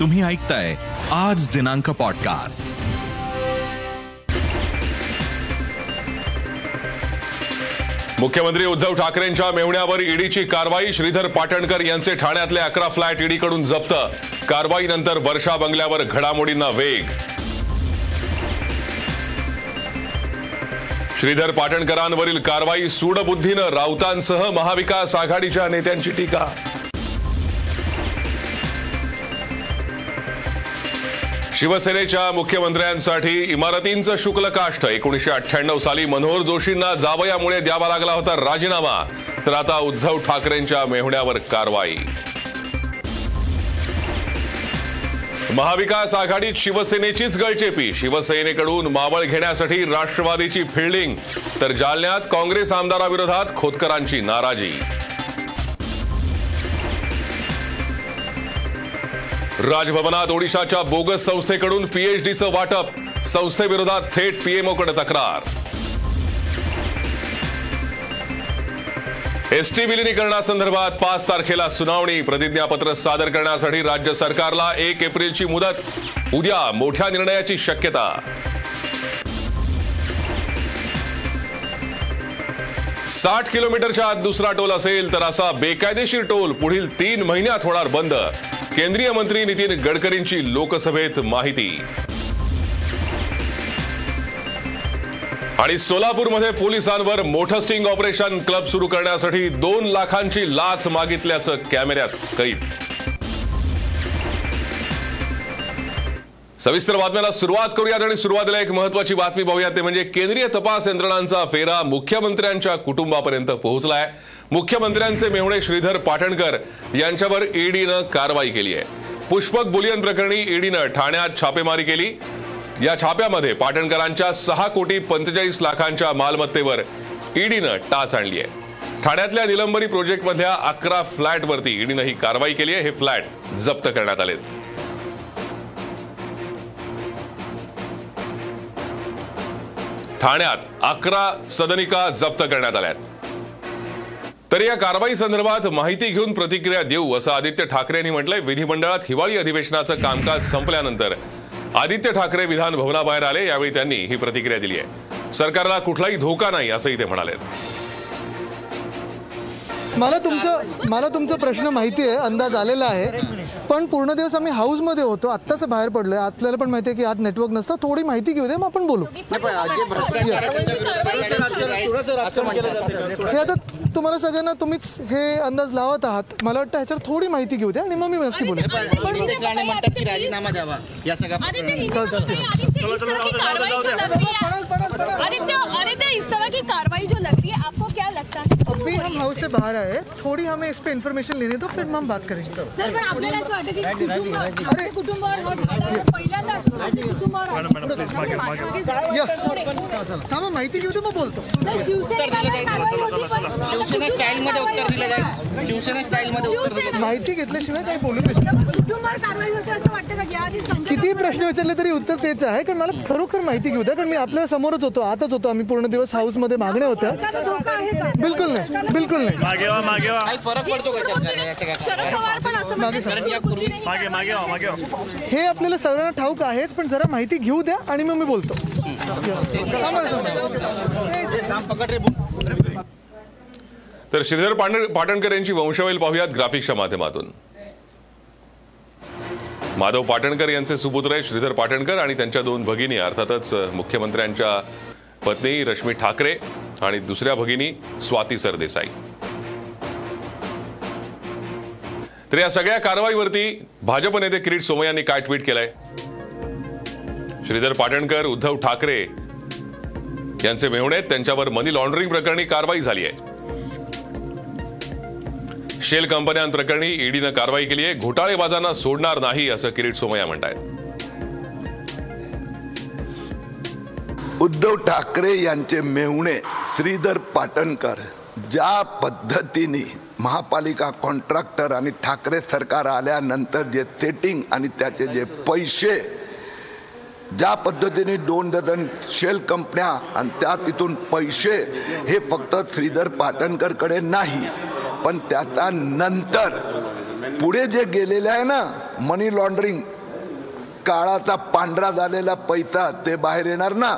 तुम्ही ऐकताय आज दिनांक पॉडकास्ट मुख्यमंत्री उद्धव ठाकरेंच्या मेव्हण्यावर ईडीची कारवाई श्रीधर पाटणकर यांचे ठाण्यातले अकरा फ्लॅट ईडीकडून जप्त. कारवाईनंतर वर्षा बंगल्यावर घडामोडींना वेग. श्रीधर पाटणकरांवरील कारवाई सूडबुद्धीनं राऊतांसह महाविकास आघाडीच्या नेत्यांची टीका. शिवसेनेच्या मुख्यमंत्र्यांसाठी इमारतींचं शुक्ल काष्ट एकोणीशे अठ्ठ्याण्णव साली मनोहर जोशींना जावयामुळे द्यावा लागला होता राजीनामा. तर आता उद्धव ठाकरेंच्या मेहुण्यावर कारवाई. महाविकास आघाडीत शिवसेनेचीच गळचेपी. शिवसेनेकडून मावळ घेण्यासाठी राष्ट्रवादीची फिल्डिंग तर जालन्यात काँग्रेस आमदाराविरोधात खोतकरांची नाराजी. राजभवनात ओडिशाच्या बोगस संस्थेकडून पीएचडीचं वाटप. संस्थेविरोधात थेट पीएमओकडे तक्रार. एसटी विलिनीकरणासंदर्भात पाच तारखेला सुनावणी. प्रतिज्ञापत्र सादर करण्यासाठी राज्य सरकारला एक एप्रिलची मुदत. उद्या मोठ्या निर्णयाची शक्यता. साठ किलोमीटरच्या आत दुसरा टोल असेल तर असा बेकायदेशीर टोल पुढील तीन महिन्यात होणार बंद. केंद्रीय मंत्री नितीन गडकरींची लोकसभेत माहिती. आणि सोलापूरमध्ये पोलिसांवर मोठं स्टिंग ऑपरेशन क्लब सुरू करण्यासाठी दोन लाखांची लाच मागितल्याचं कॅमेऱ्यात कैद. सविस्तर बातम्याला सुरुवात करूयात आणि सुरुवातीला एक महत्वाची बातमी पाहूया ते म्हणजे केंद्रीय तपास यंत्रणांचा फेरा मुख्यमंत्र्यांच्या कुटुंबापर्यंत पोहोचलाय. मुख्यमंत्र्यांचे मेहुणे श्रीधर पाटणकर यांच्यावर ईडीनं कारवाई केली आहे. पुष्पक बुलियन प्रकरणी ईडीनं ठाण्यात छापेमारी केली. या छाप्यामध्ये पाटणकरांच्या सहा कोटी पंचेचाळीस लाखांच्या मालमत्तेवर ईडीनं टाच आणली आहे. ठाण्यातल्या निलंबरी प्रोजेक्टमधल्या अकरा फ्लॅटवरती ईडीनं ही कारवाई केली आहे. हे फ्लॅट जप्त करण्यात आलेत. ठाण्यात अकरा सदनिका जप्त करण्यात आल्या तर या कारवाई संदर्भात माहिती घेऊन प्रतिक्रिया देऊ असं आदित्य ठाकरे यांनी म्हटलंय. विधिमंडळात हिवाळी अधिवेशनाचं कामकाज संपल्यानंतर आदित्य ठाकरे विधान भवनाबाहेर आले यावेळी त्यांनी ही प्रतिक्रिया दिली आहे. सरकारला कुठलाही धोका नाही असंही ते म्हणाले मला तुमचं मला तुमचा प्रश्न माहिती आहे अंदाज आलेला आहे. पण पूर्ण दिवस आम्ही हाऊसमध्ये होतो. आत्ताच बाहेर पडलोय. आपल्याला पण माहिती आहे की आज नेटवर्क नसतं. थोडी माहिती घेऊ दे मग आपण बोलू. हे आता तुम्हाला सगळ्यांना तुम्हीच हे अंदाज लावत आहात. मला वाटतं ह्याच्यावर थोडी माहिती घेऊ द्या आणि मग मी नक्की की राजीनामा द्यावा. या सगळ्या आदित्य इस तरह की कार्रवाई जो लग रही है आदित्य आदित्य इस तरह की कार्रवाई जो लग रही है आपको क्या लगता है अभी हम हाउस से बाहर आए थोड़ी हमें इस पे इन्फॉर्मेशन लेने दो फिर हम बात करेंगे. सर पण आपल्याला असं वाटतं की कुटुंब आपल्या कुटुंबावर हा झाला पहिल्यांदा असं आपल्या कुटुंबावर यस हा मग माहिती घेऊ दे मग बोलतो. सर शिवसेनेला कारवाई होती पण शिवसेना स्टाईल मध्ये उत्तर दिलं जाईल. शिवसेना स्टाईल मध्ये उत्तर दिलं शिवसेना माहिती घेतल्याशिवाय काही बोलू नाही शकत. कुटुंबावर कारवाई होते असं वाटतं का की आधी संजय किती प्रश्न विचारले तरी उत्तर तेच आहे कारण मला खरोखर माहिती घेऊ द्या कारण मी आपल्या समोरच होतो आताच होतो आम्ही पूर्ण दिवस हाऊसमध्ये मागण्या होत्या. सरकारला धोका आहे का? बिलकुल नाही बिलकुल नाही. काही फरक पडतो का सरकारला या सगळ्या शरद पवार पण असं म्हणतात की ही मागे मागे व्हा मागे व्हा. हे आपल्याला सर्वांना ठाऊक आहेच पण जरा माहिती घेऊ द्या आणि मग मी बोलतो. तर श्रीधर पाटण पाटणकर यांची वंशावळी पाहूयात ग्राफिक्सच्या माध्यमातून. माधव पाटणकर यांचे सुपुत्र आहे श्रीधर पाटणकर आणि त्यांच्या दोन भगिनी अर्थातच मुख्यमंत्र्यांच्या पत्नी रश्मी ठाकरे आणि दुसऱ्या भगिनी स्वाती सरदेसाई. तर या सगळ्या कारवाईवरती भाजप नेते किरीट सोमय यांनी काय ट्विट केलंय? श्रीधर पाटणकर उद्धव ठाकरे यांचे मेहुणे त्यांच्यावर मनी लॉन्ड्रिंग प्रकरणी कारवाई झाली आहे. शेल कंपन्यांप्रकरणी ईडीनं कारवाई केली आहे. घोटाळेबाजांना सोडणार नाही असं किरीट सोमय्या म्हणतायत. उद्धव ठाकरे यांचे मेहुणे श्रीधर पाटणकर ज्या पद्धतीने महापालिका कॉन्ट्रॅक्टर आणि ठाकरे सरकार आल्यानंतर जे सेटिंग आणि त्याचे जे पैसे ज्या पद्धतीने दोन डझन शेल कंपन्या आणि त्या तिथून पैसे हे फक्त श्रीधर पाटणकरकडे नाही. पण त्याचा नंतर पुढे जे गेलेले आहे ना मनी लॉन्ड्रिंग काळाचा पांढरा झालेला पैसा ते बाहेर येणार ना.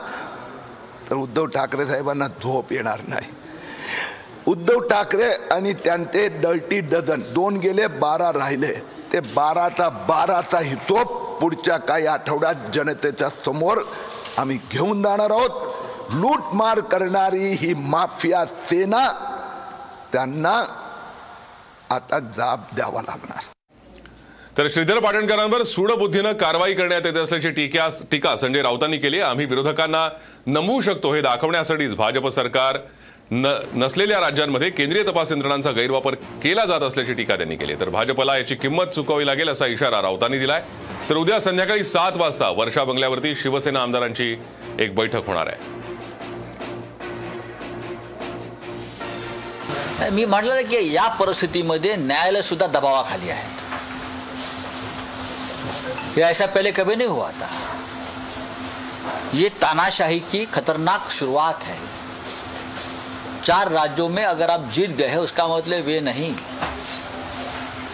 तर उद्धव ठाकरे साहेबांना झोप येणार नाही. उद्धव ठाकरे आणि त्यांचे डल्टी डझन. दोन गेले बारा राहिले. ते बाराचा बाराचा हितोप पुढच्या काही आठवड्यात जनतेच्या समोर आम्ही घेऊन जाणार आहोत. लूटमार करणारी ही माफिया सेना त्यांना आता जाब द्यावा लागणार. तर श्रीधर पाटणकरांवर सूडबुद्धीनं कारवाई करण्यात येत असल्याची टीका टीका संजय राऊतांनी केली आम्ही विरोधकांना नमवू शकतो हे दाखवण्यासाठीच भाजप सरकार न नसलेल्या राज्यांमध्ये केंद्रीय तपास यंत्रणांचा गैरवापर केला जात असल्याची टीका त्यांनी केली तर भाजपला याची किंमत चुकवावी लागेल असा इशारा राऊतांनी दिलाय. तर उद्या संध्याकाळी सात वाजता वर्षा बंगल्यावरती शिवसेना आमदारांची एक बैठक होणार आहे. मी म्हटलं की या परिस्थितीमध्ये न्यायालय सुद्धा दबावाखाली आहे. ये ऐसा पहले कभी नहीं हुआ था ये तानाशाही की खतरनाक शुरुआत है. चार राज्यों में अगर आप जीत गए हैं उसका मतलब ये नहीं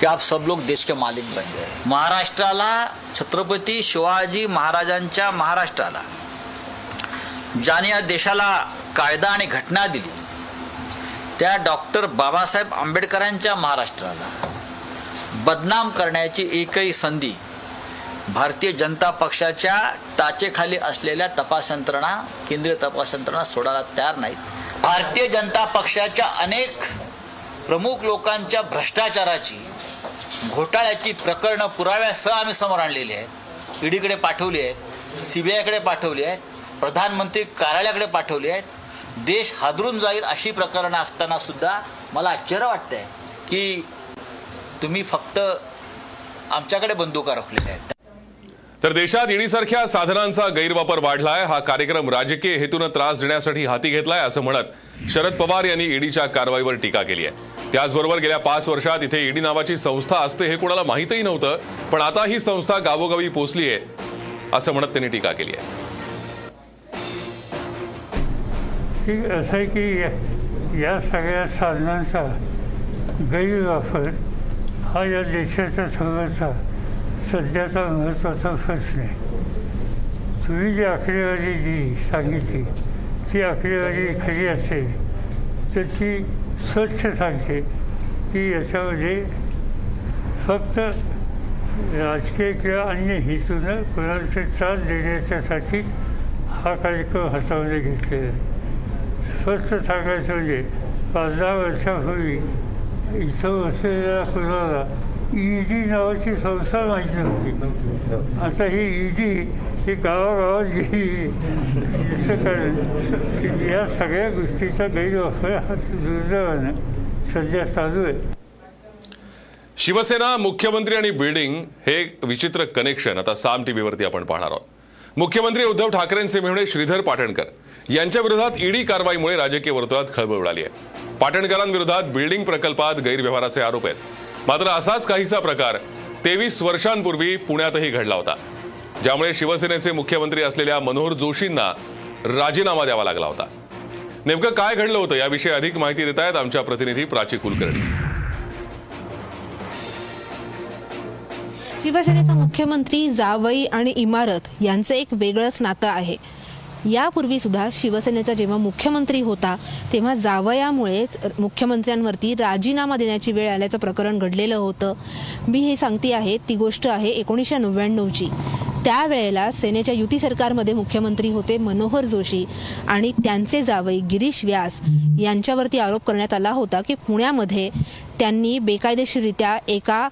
कि आप सब लोग देश के मालिक बन गए। महाराष्ट्राला छत्रपती शिवाजी महाराजांच्या महाराष्ट्राला ज्याने या देशाला कायदा आणि घटना दिली त्या डॉक्टर बाबासाहेब आंबेडकरांच्या महाराष्ट्राला बदनाम करण्याची एकही संधी भारतीय जनता पक्षाच्या टाचेखाली असलेल्या तपास यंत्रणा केंद्रीय तपास यंत्रणा सोडायला तयार नाहीत. भारतीय जनता पक्षाच्या अनेक प्रमुख लोकांच्या भ्रष्टाचाराची घोटाळ्याची प्रकरणं पुराव्यासह आम्ही समोर आणलेली आहेत. ईडीकडे पाठवली आहेत सीबीआयकडे पाठवली आहेत प्रधानमंत्री कार्यालयाकडे पाठवली आहेत. देश हादरून जाईल अशी प्रकरणं असताना सुद्धा मला आश्चर्य वाटतंय की तुम्ही फक्त आमच्याकडे बंदुका रोखलेल्या आहेत. तर देशात ईडीसारख्या साधनांचा गैरवापर वाढलाय. हा कार्यक्रम राजकीय हेतून त्रास देण्यासाठी हाती घेतलाय असं म्हणत शरद पवार यांनी ईडीच्या कारवाईवर टीका केली आहे. त्याचबरोबर गेल्या पाच वर्षात इथे ईडी नावाची संस्था असते हे कोणाला माहीतही नव्हतं पण आता ही संस्था गावोगावी पोचली आहे असं म्हणत त्यांनी टीका केली आहे. की असं आहे की या- सगळ्या साधनांचा गैरवापर हा या देशाच्या समोरचा सध्याचा महत्त्वाचा प्रश्न आहे तुम्ही जी आकडेवारी जी सांगितली ती आकडेवारी खरी असेल तर ती स्वच्छ सांगते की याच्यामध्ये फक्त राजकीय किंवा अन्य हेतूनं कोणाचे त्रास देण्याच्यासाठी हा कार्यक्रम हातामध्ये घेतलेला आहे स्पष्ट सांगायचं म्हणजे पाच दहा वर्षापूर्वी इथं बसलेल्या कुणाला ईडी नावाची संस्था माहिती नव्हती आता ही ईडी ही गावागावात गेली कारण या सगळ्या गोष्टीचा गैरवापर हा दुर्दैवानं सध्या चालू आहे. शिवसेना मुख्यमंत्री आणि बिल्डिंग हे एक विचित्र कनेक्शन आता साम टीव्हीवरती आपण पाहणार आहोत. मुख्यमंत्री उद्धव ठाकरेंचे मेहणे श्रीधर पाटणकर. यांच्या विरोधात ईडी कारवाईमुळे राजकीय वर्तुळात खळबळ उडाली आहे. पाटणकरांविरोधात बिल्डिंग प्रकल्पात गैरव्यवहाराचे आरोप आहेत. मात्र असाच काहीसा प्रकार तेवीस वर्षांपूर्वी पुण्यातही घडला होता ज्यामुळे शिवसेनेचे मुख्यमंत्री असलेल्या मनोहर जोशींना राजीनामा द्यावा लागला होता. नेमकं काय घडलं होतं याविषयी अधिक माहिती देत आहेत आमच्या प्रतिनिधी प्राची कुलकर्णी. शिवसेनेचा मुख्यमंत्री जावई आणि इमारत यांचं एक वेगळंच नातं आहे. यापूर्वी सुद्धा शिवसेनेचा जेव्हा मुख्यमंत्री होता तेव्हा जावयामुळेच मुख्यमंत्र्यांवरती राजीनामा देण्याची वेळ आल्याचं प्रकरण घडलेलं होतं. मी हे सांगते आहे ती गोष्ट आहे एकोणीसशे नव्याण्णवची. त्यावेळेला सेनेच्या युती सरकारमध्ये मुख्यमंत्री होते मनोहर जोशी आणि त्यांचे जावई गिरीश व्यास यांच्यावरती आरोप करण्यात आला होता की पुण्यामध्ये त्यांनी बेकायदेशीररित्या एका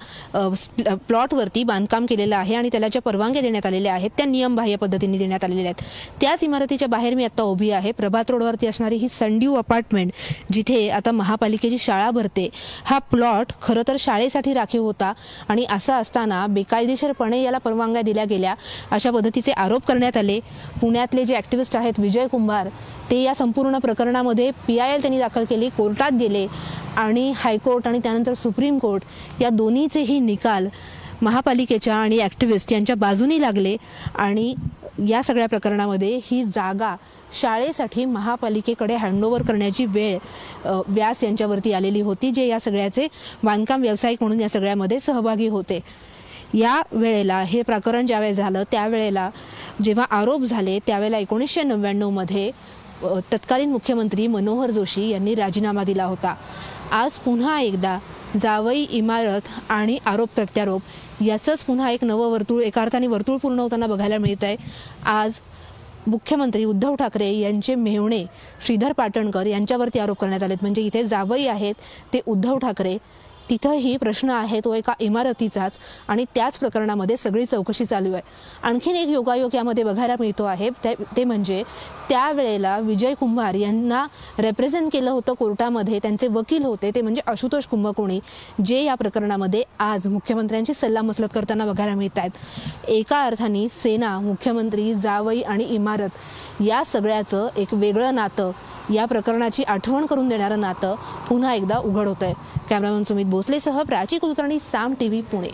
प्लॉटवरती बांधकाम केलेलं आहे आणि त्याला ज्या परवानग्या देण्यात आलेल्या आहेत त्या नियमबाह्य पद्धतीने देण्यात आलेल्या आहेत. त्याच इमारतीच्या बाहेर मी आता उभी आहे. प्रभात रोडवरती असणारी ही संडीव अपार्टमेंट जिथे आता महापालिकेची शाळा भरते हा प्लॉट खरं तर शाळेसाठी राखीव होता आणि असं असताना बेकायदेशीरपणे याला परवानग्या दिल्या गेल्या अशा पद्धतीचे आरोप करण्यात आले. पुण्यातले जे ॲक्टिव्हिस्ट आहेत विजय कुंभार ते या संपूर्ण प्रकरणामध्ये पी आय एल त्यांनी दाखल केली कोर्टात गेले आणि हायकोर्ट आणि त्यानंतर सुप्रीम कोर्ट या दोन्हीचेही निकाल महापालिकेच्या आणि ॲक्टिव्हिस्ट यांच्या बाजूनी लागले आणि या सगळ्या प्रकरणामध्ये ही जागा शाळेसाठी महापालिकेकडे हँडओव्हर करण्याची वेळ व्यास यांच्यावरती आलेली होती जे या सगळ्याचे बांधकाम व्यावसायिक म्हणून या सगळ्यामध्ये सहभागी होते. या वेळेला हे प्रकरण ज्यावेळेस झालं त्यावेळेला जेव्हा आरोप झाले त्यावेळेला एकोणीसशे नव्याण्णवमध्ये तत्कालीन मुख्यमंत्री मनोहर जोशी यांनी राजीनामा दिला होता. आज पुन्हा एकदा जावई इमारत आणि आरोप प्रत्यारोप याचंच पुन्हा एक नवं वर्तुळ एका अर्थाने वर्तुळ पूर्ण होताना बघायला मिळत आहे आज मुख्यमंत्री उद्धव ठाकरे यांचे मेहुणे श्रीधर पाटणकर यांच्यावरती आरोप करण्यात आलेत. म्हणजे इथे जावई आहेत ते उद्धव ठाकरे तिथंही प्रश्न आहे तो एका इमारतीचाच आणि त्याच प्रकरणामध्ये सगळी चौकशी चालू आहे. आणखीन एक योगायोग यामध्ये बघायला मिळतो आहे ते ते म्हणजे त्यावेळेला विजय कुंभार यांना रेप्रेझेंट केलं होतं कोर्टामध्ये त्यांचे वकील होते ते म्हणजे आशुतोष कुंभकोणी जे या प्रकरणामध्ये आज मुख्यमंत्र्यांची सल्लामसलत करताना बघायला मिळत आहेत एका अर्थाने सेना मुख्यमंत्री जावई आणि इमारत या सगळ्याचं एक वेगळं नातं या प्रकरणाची आठवण करून देणारं नातं पुन्हा एकदा उघड होतं आहे कॅमेरामन सुमित भोसलेसह प्राची कुलकर्णी साम टीव्ही पुणे.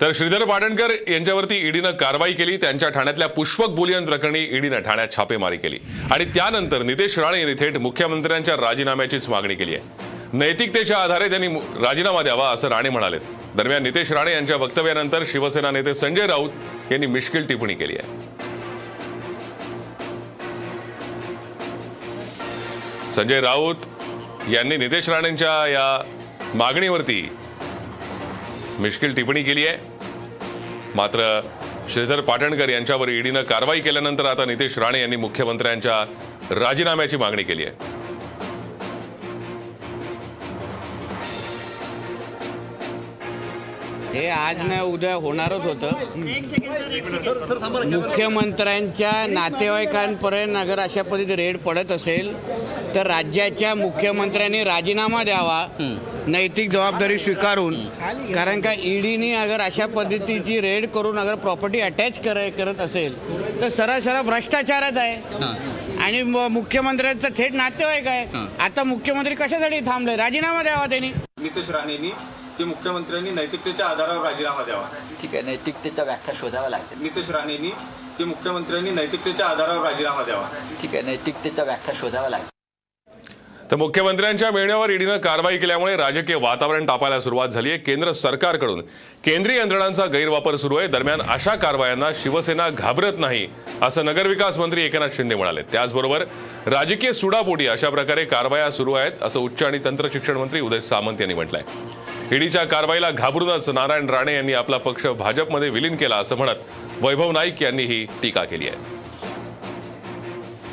तर श्रीधर पाटणकर यांच्यावरती ईडीनं कारवाई केली. त्यांच्या ठाण्यातल्या पुष्पक बुलियन प्रकरणी ईडीनं ठाण्यात छापेमारी केली. आणि त्यानंतर नितेश राणे यांनी थेट मुख्यमंत्र्यांच्या राजीनाम्याचीच मागणी केली आहे. नैतिकतेच्या आधारे त्यांनी राजीनामा द्यावा असं राणे म्हणाले दरम्यान नितेश राणे यांच्या वक्तव्यानंतर शिवसेना नेते संजय राऊत यांनी मिश्किल टिप्पणी केली आहे. संजय राऊत यांनी नितेश राणेंच्या या मागणीवरती मिश्किल टिप्पणी केली आहे. मात्र श्रीधर पाटणकर यांच्यावर ईडीनं कारवाई केल्यानंतर आता नितेश राणे यांनी मुख्यमंत्र्यांच्या राजीनाम्याची मागणी केली आहे. हे आज नाही उद्या होणारच होतं. मुख्यमंत्र्यांच्या नातेवाईकांपर्यंत अगर अशा पद्धतीने रेड पडत असेल तर राज्याच्या मुख्यमंत्र्यांनी राजीनामा द्यावा नैतिक जबाबदारी स्वीकारून. कारण का ईडीने अगर अशा पद्धतीची रेड करून अगर प्रॉपर्टी अटॅच कर करत असेल तर सरळ सरळ भ्रष्टाचारच आहे. आणि मुख्यमंत्र्यांचं थेट नातेवाईक आहे. आता मुख्यमंत्री कशासाठी थांबले? राजीनामा द्यावा त्यांनी. नितेश राणेंनी की मुख्यमंत्र्यांनी नैतिकतेच्या आधारावर राजीनामा द्यावा. ठीक आहे नैतिकतेच्या व्याख्या शोधाव्या लागतील. नितेश राणेंनी की मुख्यमंत्र्यांनी नैतिकतेच्या आधारावर राजीनामा द्यावा. ठीक आहे नैतिकतेच्या व्याख्या शोधाव्या लागतील. तर मुख्यमंत्र्यांच्या मिळण्यावर ईडीनं कारवाई केल्यामुळे राजकीय वातावरण तापायला सुरुवात झाली आहे. केंद्र सरकारकडून केंद्रीय यंत्रणांचा गैरवापर सुरू आहे. दरम्यान अशा कारवायांना शिवसेना घाबरत नाही असं नगरविकास मंत्री एकनाथ शिंदे म्हणाले. त्याचबरोबर राजकीय सुडापोटी अशा प्रकारे कारवाया सुरू आहेत असं उच्च आणि तंत्र शिक्षण मंत्री उदय सामंत यांनी म्हटलंय. ईडीच्या कारवाईला घाबरूनच नारायण राणे यांनी आपला पक्ष भाजपमध्ये विलीन केला असं म्हणत वैभव नाईक यांनी ही टीका केली आहे.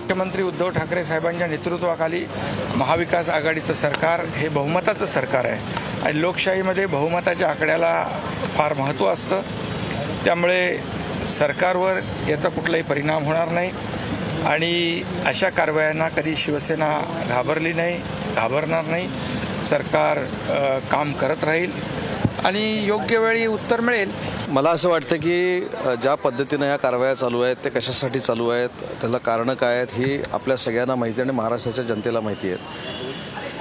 मुख्यमंत्री उद्धव ठाकरे साहेबांच्या नेतृत्वाखाली महाविकास आघाडीचं सरकार हे बहुमताचं सरकार आहे. आणि लोकशाहीमध्ये बहुमताच्या आकड्याला फार महत्त्व असतं. त्यामुळे सरकारवर याचा कुठलाही परिणाम होणार नाही. आणि अशा कारवायांना कधी शिवसेना घाबरली नाही घाबरणार नाही. सरकार काम करत राहील आणि योग्य वेळी उत्तर मिळेल. मला असं वाटतं की ज्या पद्धतीनं या कारवाया चालू आहेत ते कशासाठी चालू आहेत त्याला कारणं काय आहेत ही आपल्या सगळ्यांना माहिती आहे आणि महाराष्ट्राच्या जनतेला माहिती आहे.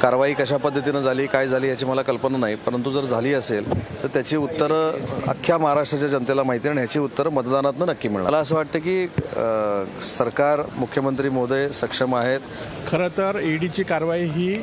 कारवाई कशा पद्धतीनं झाली काय झाली याची मला कल्पना नाही परंतु जर झाली असेल तर त्याची उत्तरं अख्ख्या महाराष्ट्राच्या जनतेला माहिती आहे आणि ह्याची उत्तरं मतदानातनं नक्की मिळणार. मला असं वाटतं की सरकार मुख्यमंत्री महोदय सक्षम आहेत. खरं तर ईडीची कारवाई ही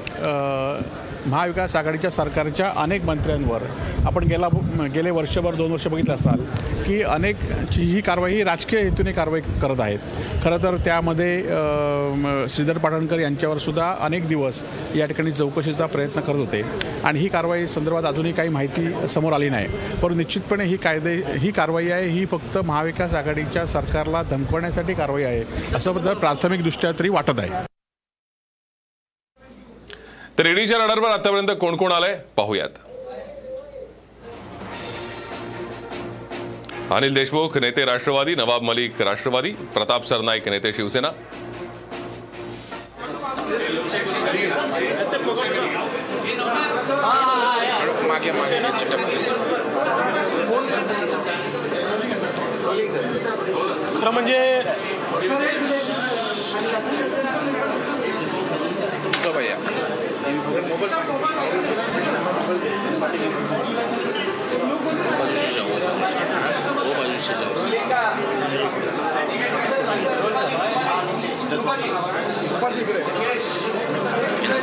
महाविकास आघाडीच्या सरकारच्या अनेक मंत्र्यांवर आपण गेला गेले वर्षभर दोन वर्ष बघितलं असाल की अनेक ची ही कारवाई ही राजकीय हेतूने कारवाई करत आहेत. खरं तर त्यामध्ये श्रीधर पाटणकर यांच्यावरसुद्धा अनेक दिवस या ठिकाणी चौकशीचा प्रयत्न करत होते. आणि ही कारवाई संदर्भात अजूनही काही माहिती समोर आली नाही. परंतु निश्चितपणे ही कायदे ही कारवाई आहे ही फक्त महाविकास आघाडीच्या सरकारला धमकवण्यासाठी कारवाई आहे असं तर प्राथमिकदृष्ट्या तरी वाटत आहे. तर ईडीच्या रडारवर आतापर्यंत कोण कोण आलंय? पाहूयात. अनिल देशमुख नेते राष्ट्रवादी नवाब मलिक राष्ट्रवादी प्रताप सरनाईक नेते शिवसेना. खरं म्हणजे तो भैया.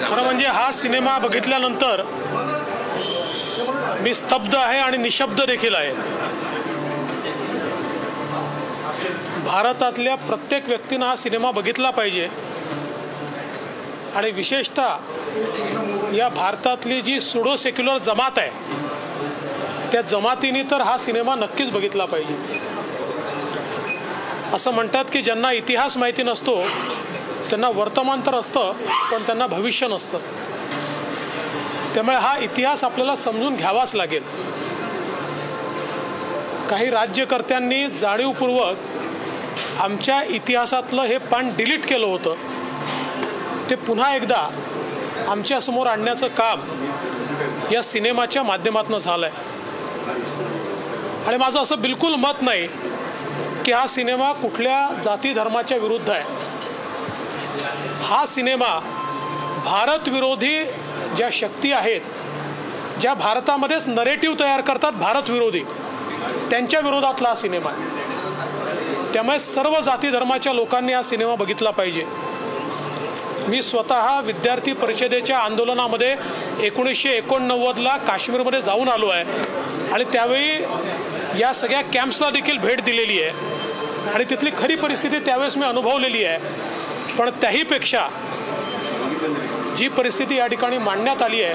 खरं म्हणजे हा सिनेमा बघितल्यानंतर मी स्तब्ध आहे आणि निशब्द देखील आहे. भारतातल्या प्रत्येक व्यक्तीनं हा सिनेमा बघितला पाहिजे. आणि विशेषतः या भारतातली जी सुडो सेक्युलर जमात आहे त्या जमातीने तर हा सिनेमा नक्कीच बघितला पाहिजे. असं म्हणतात की ज्यांना इतिहास माहिती नसतो त्यांना वर्तमान तर असतं पण त्यांना भविष्य नसतं. त्यामुळे हा इतिहास आपल्याला समजून घ्यावाच लागेल. काही राज्यकर्त्यांनी जाणीवपूर्वक आमच्या इतिहासातलं हे पान डिलीट केलं होतं. ते पुन्हा एकदा आमच्यासमोर आणण्याचं काम या सिनेमाच्या माध्यमातून झालं आहे आणि माझं असं बिलकुल मत नाही की हा सिनेमा कुठल्या जाती धर्माच्या विरुद्ध आहे. हा सिनेमा भारतविरोधी ज्या शक्ती आहेत ज्या भारतामध्येच नरेटिव्ह तयार करतात भारतविरोधी त्यांच्या विरोधातला हा सिनेमा आहे. त्यामुळे सर्व जाती धर्माच्या लोकांनी हा सिनेमा बघितला पाहिजे. मी स्वतः विद्यार्थी परिषदेच्या आंदोलनामध्ये एकोणीसशे एकोणनव्वदला काश्मीरमध्ये जाऊन आलो आहे. आणि त्यावेळी या सगळ्या कॅम्प्सला देखील भेट दिलेली आहे. आणि तिथली खरी परिस्थिती त्यावेळेस मी अनुभवलेली आहे. पण त्याहीपेक्षा जी परिस्थिती या ठिकाणी मांडण्यात आली आहे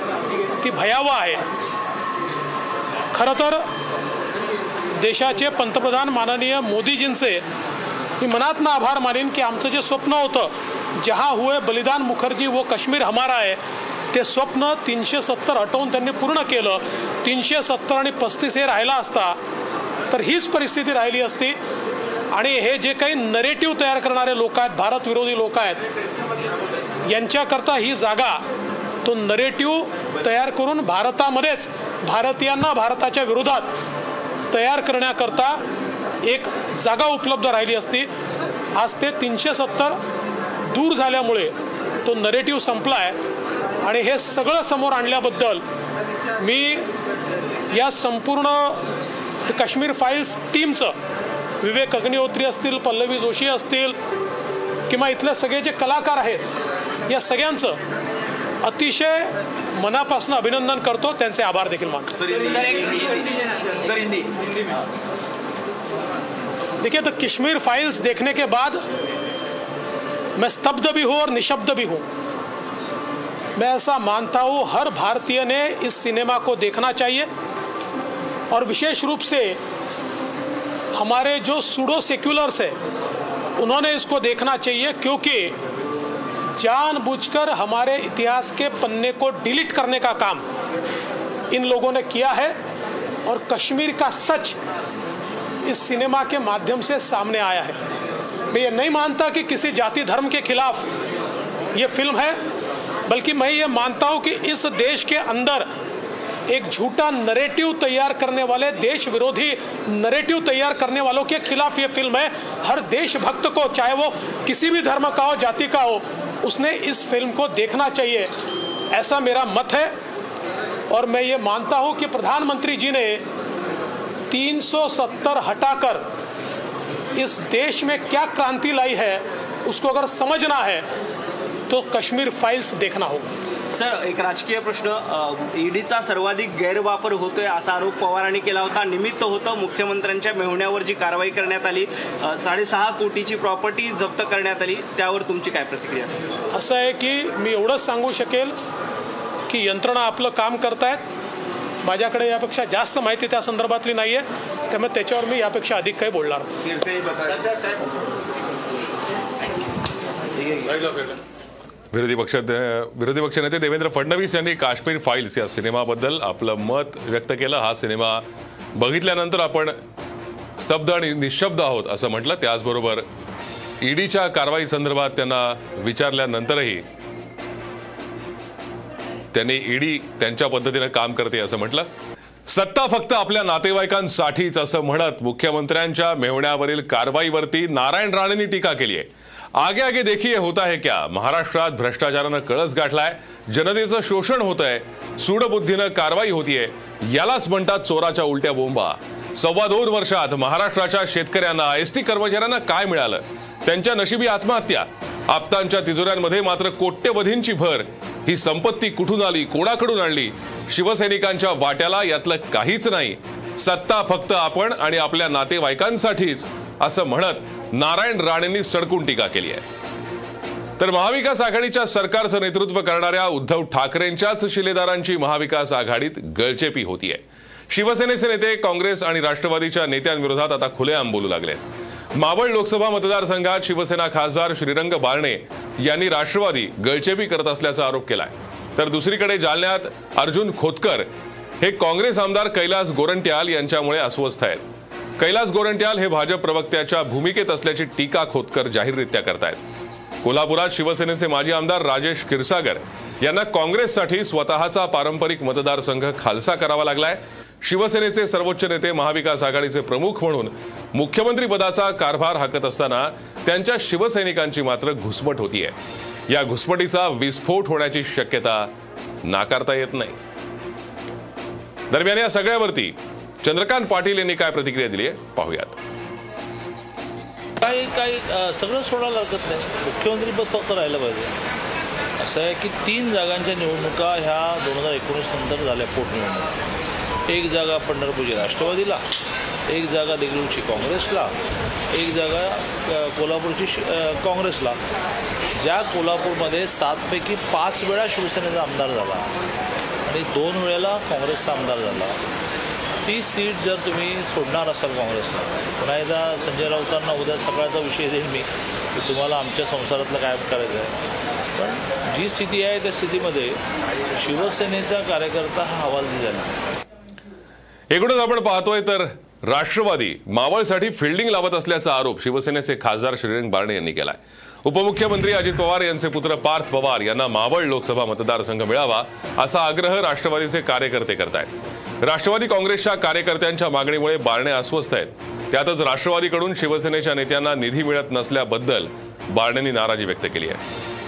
ती भयावह आहे. खरं तर देशाचे पंतप्रधान माननीय मोदीजींचे मी मनातनं आभार मानेन की आमचं जे स्वप्न होतं जहा हुए बलिदान मुखर्जी व काश्मीर हमारा आहे ते स्वप्न तीनशे सत्तर हटवून त्यांनी पूर्ण केलं. तीनशे सत्तर आणि पस्तीस हे राहिला असता तर हीच परिस्थिती राहिली असती. आणि हे जे काही नरेटिव्ह तयार करणारे लोक आहेत भारत विरोधी लोक आहेत यांच्याकरता ही जागा तो नरेटिव्ह तयार करून भारतामध्येच भारतीयांना भारताच्या विरोधात तयार करण्याकरता एक जागा उपलब्ध राहिली असती. आज ते तीनशे सत्तर दूर झाल्यामुळे तो नरेटिव्ह संपला आहे आणि हे सगळं समोर आणल्याबद्दल मी या संपूर्ण काश्मीर फाईल्स टीमचं विवेक अग्निहोत्री असतील पल्लवी जोशी असतील किंवा इथले सगळे जे कलाकार आहेत या सगळ्यांचं अतिशय मनापासून अभिनंदन करतो. त्यांचे आभार देखील मानतो. देखिए तो कश्मीर फाइल्स देखने के बाद मैं स्तब्ध भी हूँ और निशब्द भी हूँ। मैं ऐसा मानता हूँ, हर भारतीय ने इस सिनेमा को देखना चाहिए और विशेष रूप से हमारे जो सूडो सेक्युलर्स है, उन्होंने इसको देखना चाहिए क्योंकि जानबूझकर हमारे इतिहास के पन्ने को डिलीट करने का काम इन लोगों ने किया है और कश्मीर का सच इस सिनेमा के माध्यम से सामने आया है। मैं ये नहीं मानता कि किसी जाति धर्म के खिलाफ ये फ़िल्म है, बल्कि मैं ये मानता हूँ कि इस देश के अंदर एक झूठा नरेटिव तैयार करने वाले, देश विरोधी नरेटिव तैयार करने वालों के खिलाफ ये फ़िल्म है। हर देशभक्त को, चाहे वो किसी भी धर्म का हो, जाति का हो, उसने इस फ़िल्म को देखना चाहिए। ऐसा मेरा मत है। और मैं ये मानता हूँ कि प्रधानमंत्री जी ने 370 हटाकर इस देश में क्या क्रांति लाई है उसको अगर समझना है तो कश्मीर फाइल्स देखना होगा। सर एक राजकीय प्रश्न ईडीचा सर्वाधिक गैरवापर होतोय असा आरोप पवारांनी केला होता. निमित्त होतं मुख्यमंत्र्यांच्या मेहुण्यावर जी कारवाई करण्यात आली साडेसहा कोटीची प्रॉपर्टी जप्त करण्यात आली त्यावर तुमची काय प्रतिक्रिया? असं आहे की मी एवढंच सांगू शकेल की यंत्रणा आपलं काम करतायत. माझ्याकडे यापेक्षा जास्त माहिती त्या संदर्भातली नाही आहे त्यामुळे त्याच्यावर मी यापेक्षा अधिक काही बोलणार विरोधी पक्ष विरोधी पक्षनेते देवेंद्र फडणवीस यांनी काश्मीर फाईल्स या सिनेमाबद्दल आपलं मत व्यक्त केलं. हा सिनेमा बघितल्यानंतर आपण स्तब्ध आणि निशब्द आहोत असं म्हटलं. त्याचबरोबर ईडीच्या कारवाई संदर्भात त्यांना विचारल्यानंतरही त्यांनी ईडी त्यांच्या पद्धतीनं काम करते असं म्हटलं. सत्ता फक्त आपल्या नातेवाईकांसाठीच असं म्हणत मुख्यमंत्र्यांच्या मेहण्यावरील कारवाईवरती नारायण राणेंनी टीका केली आहे. आगे आगे देखिए होता है क्या? महाराष्ट्रात भ्रष्टाचारानं कळस गाठलाय जनतेचं शोषण होत आहे सूडबुद्धीनं कारवाई होतीये यालाच म्हणतात चोराच्या उलट्या बोंबा. सव्वा दोन वर्षात महाराष्ट्राच्या शेतकऱ्यांना एस टी कर्मचाऱ्यांना काय मिळालं? त्यांच्या नशिबी आत्महत्या. आप्तांच्या तिजोऱ्यांमध्ये मात्र कोट्यवधींची भर. ही संपत्ती कुठून आली कोणाकडून आणली? शिवसैनिकांच्या वाट्याला यातलं काहीच नाही. सत्ता फक्त आपण आणि आपल्या नातेवाईकांसाठीच असं म्हणत नारायण राणेंनी सडकून टीका केली आहे. तर महाविकास आघाडीच्या सरकारचं नेतृत्व करणाऱ्या उद्धव ठाकरेंच्याच शिलेदारांची महाविकास आघाडीत गळचेपी होतीये. शिवसेनेचे नेते काँग्रेस आणि राष्ट्रवादीच्या नेत्यांविरोधात आता खुलेआम बोलू लागले मावळ लोकसभा मतदारसंघात शिवसेना खासदार श्रीरंग बारणे यांनी राष्ट्रवादी गळचेपी करत असल्याचा आरोप केलाय. तर दुसरीकडे जालन्यात अर्जुन खोतकर हे काँग्रेस आमदार कैलास गोरंट्याल यांच्यामुळे अस्वस्थ आहेत. कैलास गोरंट्याल हे भाजप प्रवक्त्याच्या भूमिकेत असल्याची टीका खोतकर जाहीररित्या करतायत. कोल्हापुरात शिवसेनेचे माजी आमदार राजेश क्षीरसागर यांना काँग्रेससाठी स्वतःचा पारंपरिक मतदारसंघ खालसा करावा लागलाय. शिवसेनेचे सर्वोच्च नेते महाविकास आघाडीचे प्रमुख म्हणून मुख्यमंत्री पदाचा कारभार हाकत असताना त्यांच्या शिवसैनिकांची मात्र घुसमट होतीये. या घुसमटीचा विस्फोट होण्याची शक्यता नाकारता येत नाही. दरम्यान या सगळ्यावरती चंद्रकांत पाटील यांनी काय प्रतिक्रिया दिली आहे? पाहूयात. काही काही सगळं सोडायला हरकत नाही. मुख्यमंत्रीपद फक्त राहिलं पाहिजे. असं आहे की तीन जागांच्या निवडणुका ह्या दोन हजार एकोणीस नंतर झाल्या पोटनिवडणुका. एक जागा पंढरपूरची राष्ट्रवादीला एक जागा देगलूरची काँग्रेसला एक जागा कोल्हापूरची शि- काँग्रेसला. ज्या कोल्हापूरमध्ये सातपैकी पाच वेळा शिवसेनेचा आमदार झाला आणि दोन वेळेला काँग्रेसचा आमदार झाला ती सीट जर तुम्ही सोडणार असाल काँग्रेसला पुन्हा एकदा संजय राऊतांना उद्या सकाळचा विषय देईन मी की तुम्हाला आमच्या संसारातलं काय करायचं आहे. पण जी स्थिती आहे त्या स्थितीमध्ये शिवसेनेचा कार्यकर्ता हा हवालदिल झाला. एकूणच आपण पाहतोय तर राष्ट्रवादी मावळसाठी फिल्डिंग लावत असल्याचा आरोप शिवसेनेचे खासदार श्रीरंग बारणे यांनी केलाय. उपमुख्यमंत्री अजित पवार यांचे पुत्र पार्थ पवार यांना मावळ लोकसभा मतदारसंघ मिळावा असा आग्रह राष्ट्रवादीचे कार्यकर्ते करतायत. राष्ट्रवादी काँग्रेसच्या कार्यकर्त्यांच्या मागणीमुळे बारणे अस्वस्थ आहेत. त्यातच राष्ट्रवादीकडून शिवसेनेच्या नेत्यांना निधी मिळत नसल्याबद्दल बारणेंनी नाराजी व्यक्त केली आहे.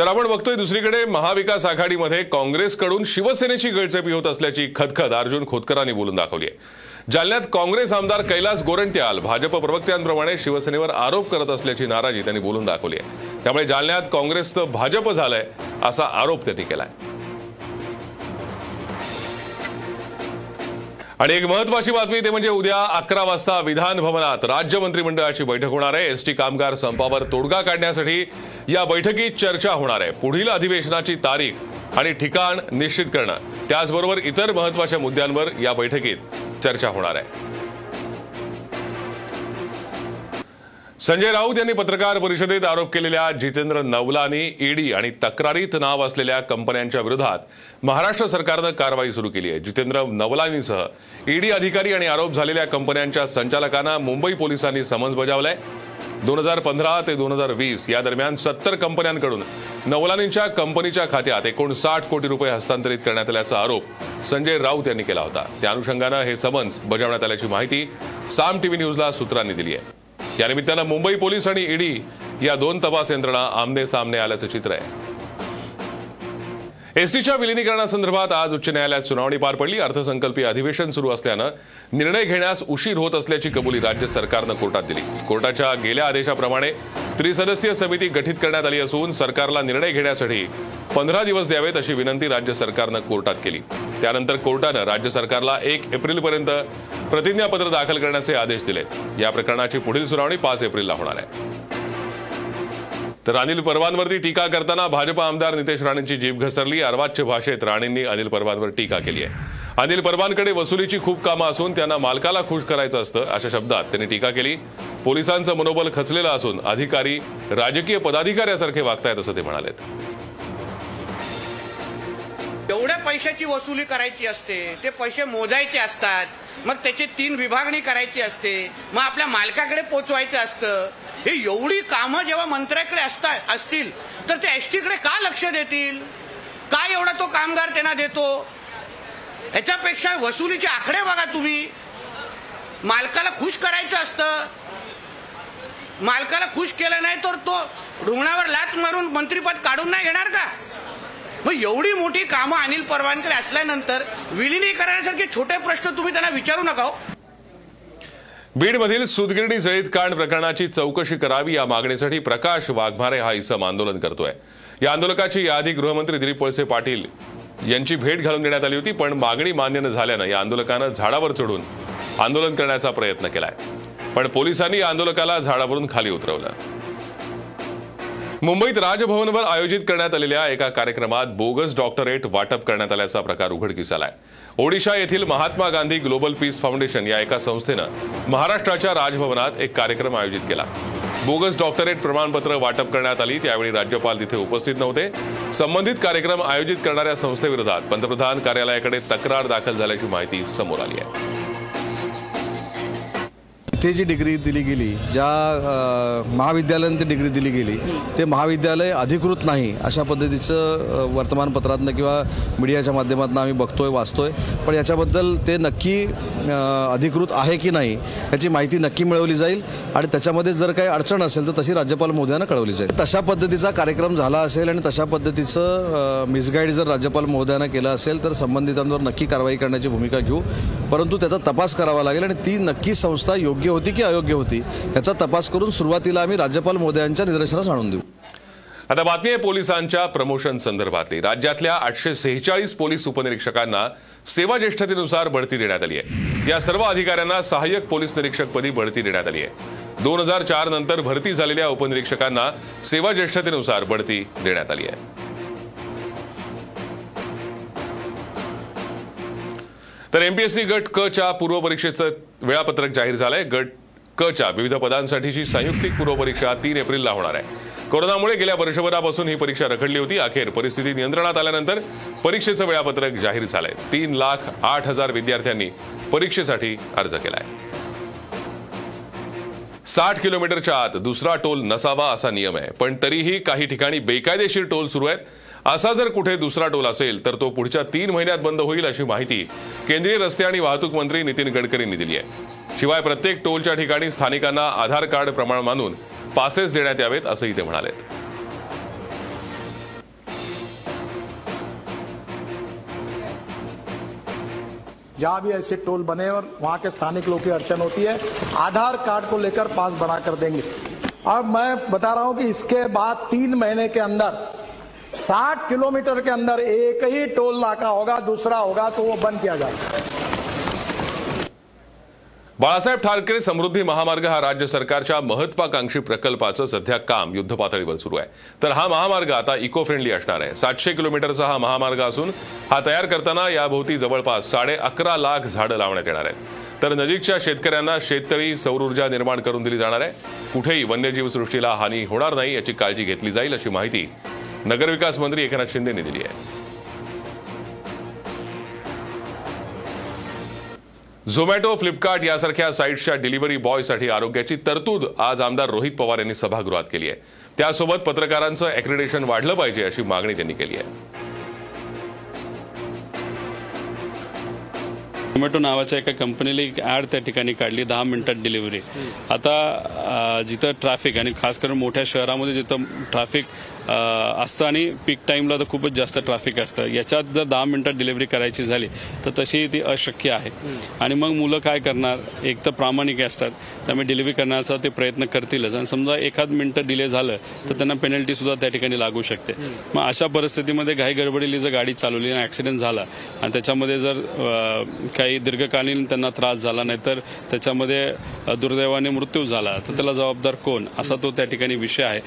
तर आपण बघतोय दुसरीकडे महाविकास आघाडीमध्ये काँग्रेसकडून शिवसेनेची गळचेपी होत असल्याची खदखद अर्जुन खोतकरांनी बोलून दाखवली आहे. जालन्यात काँग्रेस आमदार कैलास गोरंट्याल भाजप प्रवक्त्यांप्रमाणे शिवसेनेवर आरोप करत असल्याची नाराजी त्यांनी बोलून दाखवली आहे. त्यामुळे जालन्यात काँग्रेसचं भाजप झालंय असा आरोप त्यांनी केलाय. आणि एक महत्वाची बातमी ते म्हणजे उद्या अकरा वाजता विधान भवनात राज्य मंत्रिमंडळाची बैठक होणार आहे. एसटी कामगार संपावर तोडगा काढण्यासाठी या बैठकीत चर्चा होणार आहे. पुढील अधिवेशनाची तारीख आणि ठिकाण निश्चित करणं त्याचबरोबर इतर महत्त्वाच्या मुद्द्यांवर या बैठकीत चर्चा होणार आहे. संजय राऊत यांनी पत्रकार परिषदेत आरोप केलेल्या जितेंद्र नवलानी ईडी आणि तक्रारीत नाव असलेल्या कंपन्यांच्या विरोधात महाराष्ट्र सरकारनं कारवाई सुरू केली आहे. जितेंद्र नवलानीसह ईडी अधिकारी आणि आरोप झालेल्या कंपन्यांच्या संचालकांना मुंबई पोलिसांनी समन्स बजावलाय. दोन हजार पंधरा ते दोन हजार वीस या दरम्यान सत्तर कंपन्यांकडून नवलानींच्या कंपनीच्या खात्यात एकोणसाठ कोटी रुपये हस्तांतरित करण्यात आल्याचा आरोप संजय राऊत यांनी केला होता. त्या अनुषंगानं हे समन्स बजावण्यात आल्याची माहिती साम टीव्ही न्यूजला सूत्रांनी दिली आहे. या निमित्तानं मुंबई पोलीस आणि ईडी या दोन तपास यंत्रणा आमने सामने आल्याचं चित्र आहे. एसटीच्या विलिनीकरणासंदर्भात आज उच्च न्यायालयात सुनावणी पार पडली. अर्थसंकल्पीय अधिवेशन सुरू असल्यानं निर्णय घेण्यास उशीर होत असल्याची कबुली राज्य सरकारनं कोर्टात दिली. कोर्टाच्या गेल्या आदेशाप्रमाणे त्रिसदस्यीय समिती गठीत करण्यात आली असून सरकारला निर्णय घेण्यासाठी पंधरा दिवस द्यावेत अशी विनंती राज्य सरकारनं कोर्टात केली. त्यानंतर कोर्टानं राज्य सरकारला एक एप्रिलपर्यंत प्रतिज्ञापत्र दाखल करण्याचे आदेश दिले. या प्रकरणाची पुढील सुनावणी पाच एप्रिलला होणार आहे. तर अनिल परवांवरती टीका करताना भाजपा आमदार नितेश राणेंची जीभ घसरली. अर्वाच्य भाषेत राणेंनी अनिल परवांवर टीका केली आहे. अनिल परवांकडे वसुलीची खूप कामं असून त्यांना मालकाला खुश करायचं असतं अशा शब्दात त्यांनी टीका केली. पोलिसांचं मनोबल खचलेलं असून अधिकारी राजकीय पदाधिकाऱ्यासारखे वागतायत असं ते म्हणालेत. एवढ्या पैशाची वसुली करायची असते ते पैसे मोजायचे असतात मग त्याची तीन विभागणी करायची असते मग आपल्या मालकाकडे पोचवायचं असतं हे एवढी कामं जेव्हा मंत्र्याकडे असतात असतील तर ते एस टीकडे का लक्ष देतील? का एवढा तो कामगार त्यांना देतो? ह्याच्यापेक्षा वसुलीचे आकडे बघा तुम्ही. मालकाला खुश करायचं असतं. मालकाला खुश केलं नाही तर तो रुग्णावर लात मारून मंत्रीपद काढून नाही घेणार का? मग एवढी मोठी कामं अनिल परवानकडे असल्यानंतर विलिनीकरणासारखे छोटे प्रश्न तुम्ही त्यांना विचारू नका हो. बीडमधील सुदगिरणी जळीत कांड प्रकरणाची चौकशी करावी या मागणीसाठी प्रकाश वाघमारे हा इसम आंदोलन करतोय. या आंदोलकाची यादी गृहमंत्री दिलीप वळसे पाटील यांची भेट घालून देण्यात आली होती पण मागणी मान्य न झाल्यानं या आंदोलकानं झाडावर चढून आंदोलन करण्याचा प्रयत्न केलाय. पण पोलिसांनी या आंदोलकाला झाडावरून खाली उतरवलं. मुंबईत राजभवनवर आयोजित करण्यात आलेल्या एका कार्यक्रमात बोगस डॉक्टरेट वाटप करण्यात आल्याचा प्रकार उघडकीस आलाय. ओडिशा येथील Mahatma Gandhi global peace foundation या एका संस्थेनं महाराष्ट्राच्या राजभवनात एक कार्यक्रम आयोजित केला. बोगस डॉक्टरेट प्रमाणपत्र वाटप करण्यात आली त्यावेळी राज्यपाल तिथे उपस्थित नव्हते. संबंधित कार्यक्रम आयोजित करणाऱ्या संस्थेविरोधात पंतप्रधान कार्यालयाकडे तक्रार दाखल झाल्याची माहिती समोर आली आहे. जिथे जी डिग्री दिली गेली ज्या अ, महाविद्यालयानं ती डिग्री दिली गेली ते महाविद्यालय अधिकृत नाही अशा पद्धतीचं वर्तमानपत्रातनं किंवा मीडियाच्या माध्यमातून आम्ही बघतोय वाचतोय. पण याच्याबद्दल ते नक्की अधिकृत आहे की नाही याची माहिती नक्की मिळवली जाईल. आणि त्याच्यामध्ये जर काही अडचण असेल तर तशी राज्यपाल महोदयांना कळवली जाईल. तशा पद्धतीचा कार्यक्रम झाला असेल आणि तशा पद्धतीचं मिसगाईड जर राज्यपाल महोदयानं केलं असेल तर संबंधितांवर नक्की कारवाई करण्याची भूमिका घेऊ. परंतु त्याचा तपास करावा लागेल आणि ती नक्की संस्था योग्य होती की अयोग्य होती याचा तपास करून सुरुवातीला आम्ही राज्यपाल मोदयांच्या निदर्शनास आणून देऊ. आता बातमी आहे पोलिसांच्या प्रमोशन संदर्भातली. राज्यातल्या आठशे सेहेचाळीस पोलीस उपनिरीक्षकांना सेवा ज्येष्ठतेनुसार बढती देण्यात आली आहे. या सर्व अधिकाऱ्यांना सहाय्यक पोलीस निरीक्षकपदी बढती देण्यात आली आहे. दोन हजार चार नंतर भरती झालेल्या उपनिरीक्षकांना सेवा ज्येष्ठतेनुसार बढती देण्यात आली आहे. तर एमपीएससी गट क च्या पूर्वपरीक्षेचं वेळापत्रक जाहीर झालंय. गट क च्या विविध पदांसाठीची संयुक्तिक पूर्वपरीक्षा तीन एप्रिलला होणार आहे. कोरोनामुळे गेल्या वर्षभरापासून ही परीक्षा रखडली होती. अखेर परिस्थिती नियंत्रणात आल्यानंतर परीक्षेचं वेळापत्रक जाहीर झालंय. तीन लाख आठ हजार विद्यार्थ्यांनी परीक्षेसाठी अर्ज केलाय. साठ किलोमीटरच्या आत दुसरा टोल नसावा असा नियम आहे. पण तरीही काही ठिकाणी बेकायदेशीर टोल सुरू आहेत. असा जर कुठे दुसरा टोल असेल तर तो पुढच्या तीन महिन्यात बंद होईल अशी माहिती केंद्रीय रस्ते आणि वाहतूक मंत्री नितीन गडकरींनी दिली आहे. शिवाय प्रत्येक टोलच्या ठिकाणी स्थानिकांना आधार कार्ड प्रमाण मानून पासेस देण्यात यावेत असंही ते म्हणाले जहाँ भी ऐसे टोल बने और वहाँ के स्थानिक लोग की अड़चन होती है आधार कार्ड को लेकर पास बना कर देंगे। अब मैं बता रहा हूं कि इसके बाद तीन महीने के अंदर 60 किलोमीटर के अंदर एक ही टोल नाका होगा दूसरा होगा तो वो बंद किया जाएगा। बाळासाहेब ठाकरे समृद्धी महामार्ग हा राज्य सरकारच्या महत्वाकांक्षी प्रकल्पाचं सध्या काम युद्धपातळीवर सुरू आहे. तर हा महामार्ग आता इको फ्रेंडली असणार आहे. सातशे किलोमीटरचा हा महामार्ग असून हा तयार करताना याभोवती जवळपास साडे अकरा लाख झाडं लावण्यात येणार आहेत. तर नजीकच्या शेतकऱ्यांना शेततळी सौर ऊर्जा निर्माण करून दिली जाणार आहे. कुठेही वन्यजीव सृष्टीला हानी होणार नाही याची काळजी घेतली जाईल अशी माहिती नगरविकास मंत्री एकनाथ शिंदेने दिली आहे. झोमॅटो फ्लिपकार्ट यासारख्या साईट्सच्या डिलिव्हरी बॉयसाठी आरोग्याची तरतूद आज आमदार रोहित पवार यांनी सभागृहात केली आहे. त्यासोबत पत्रकारांचं ॲक्रिडेशन वाढलं पाहिजे अशी मागणी त्यांनी केली आहे. झोमॅटो नावाच्या एका कंपनीला एक ॲड त्या ठिकाणी काढली दहा मिनिटात डिलिव्हरी आता जिथं ट्रॅफिक आणि खास करून मोठ्या शहरामध्ये जिथं ट्रॅफिक असतं आणि पीक टाईमला तर खूपच जास्त ट्रॅफिक असतं. याच्यात जर दहा मिनिटात डिलिव्हरी करायची झाली तर तशी ती अशक्य आहे. आणि मग मुलं काय करणार? एक तर प्रामाणिक असतात. त्यामुळे डिलिव्हरी करण्याचा ते प्रयत्न करतीलच. आणि समजा एखाद मिनिटं डिले झालं तर त्यांना पेनल्टी सुद्धा त्या ठिकाणी लागू शकते. मग अशा परिस्थितीमध्ये घाई गडबडीली जर गाडी चालवली आणि ॲक्सिडेंट झाला आणि त्याच्यामध्ये जर काही दीर्घकालीन त्यांना त्रास झाला नाही तर त्याच्यामध्ये दुर्दैवाने मृत्यू झाला तर त्याला जबाबदार कोण? असा तो त्या ठिकाणी विषय आहे.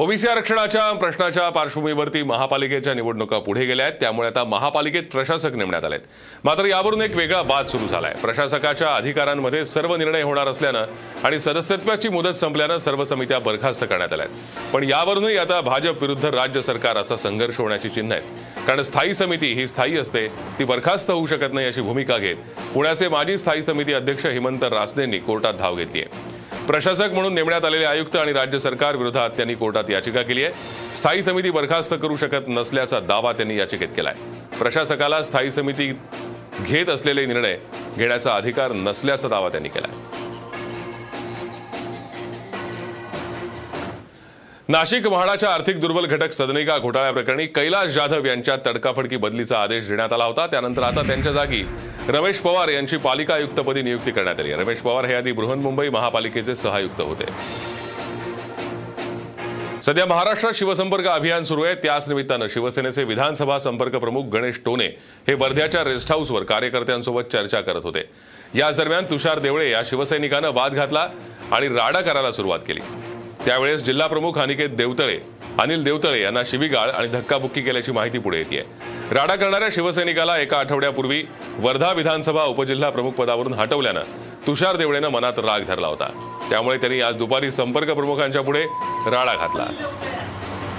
ओबीसी आरक्षणाच्या प्रश्नाच्या पार्श्वभूमीवरती महापालिकेच्या निवडणुका पुढे गेल्या आहेत. त्यामुळे आता महापालिकेत प्रशासक नेमण्यात आलेत. मात्र यावरून एक वेगळा वाद सुरू झालाय. प्रशासकाच्या अधिकारांमध्ये सर्व निर्णय होणार असल्यानं आणि सदस्यत्वाची मुदत संपल्यानं सर्व समित्या बरखास्त करण्यात आल्या आहेत पण यावरूनही आता भाजप विरुद्ध राज्य सरकार असा संघर्ष होण्याची चिन्ह आहेत. कारण स्थायी समिती ही स्थायी असते ती बरखास्त होऊ शकत नाही अशी भूमिका घेत पुण्याचे माजी स्थायी समिती अध्यक्ष हेमंत रासनेंनी कोर्टात धाव घेतली आहे प्रशासक म्हणून नेमण्यात आलेले आयुक्त आणि राज्य सरकार विरोधात त्यांनी कोर्टात याचिका केली आहे. स्थायी समिती बरखास्त करू शकत नसल्याचा दावा त्यांनी याचिकेत केलाय. प्रशासकाला स्थायी समिती घेत असलेले निर्णय घेण्याचा अधिकार नसल्याचा दावा त्यांनी केलाय. नाशिक म्हाडाच्या आर्थिक दुर्बल घटक सदनिका घोटाळ्याप्रकरणी कैलास जाधव यांच्या तडकाफडकी बदलीचा आदेश देण्यात आला होता. त्यानंतर आता त्यांच्या जागी रमेश पवार यांची पालिका आयुक्तपदी नियुक्ती करण्यात आली. रमेश पवार हे आधी बृहन्मुंबई महापालिकेचे सहायुक्त होते. सध्या महाराष्ट्रात शिवसंपर्क अभियान सुरू आहे. त्याच निमित्तानं शिवसेनेचे विधानसभा संपर्क प्रमुख गणेश टोने हे वर्ध्याच्या रेस्ट हाऊसवर कार्यकर्त्यांसोबत चर्चा करत होते. याच दरम्यान तुषार देवळे या शिवसैनिकानं वाद घातला आणि राडा करायला सुरुवात केली. त्यावेळेस जिल्हा प्रमुख अनिकेत देवतळे अनिल देवतळे यांना शिवीगाळ आणि धक्काबुक्की केल्याची माहिती पुढे येते राडा करणाऱ्या शिवसैनिकाला एका आठवड्यापूर्वी वर्धा विधानसभा उपजिल्हा प्रमुख पदावरून हटवल्यानं तुषार देवळेनं मनात राग धरला होता. त्यामुळे त्यांनी आज दुपारी संपर्क प्रमुखांच्या पुढे राडा घातला.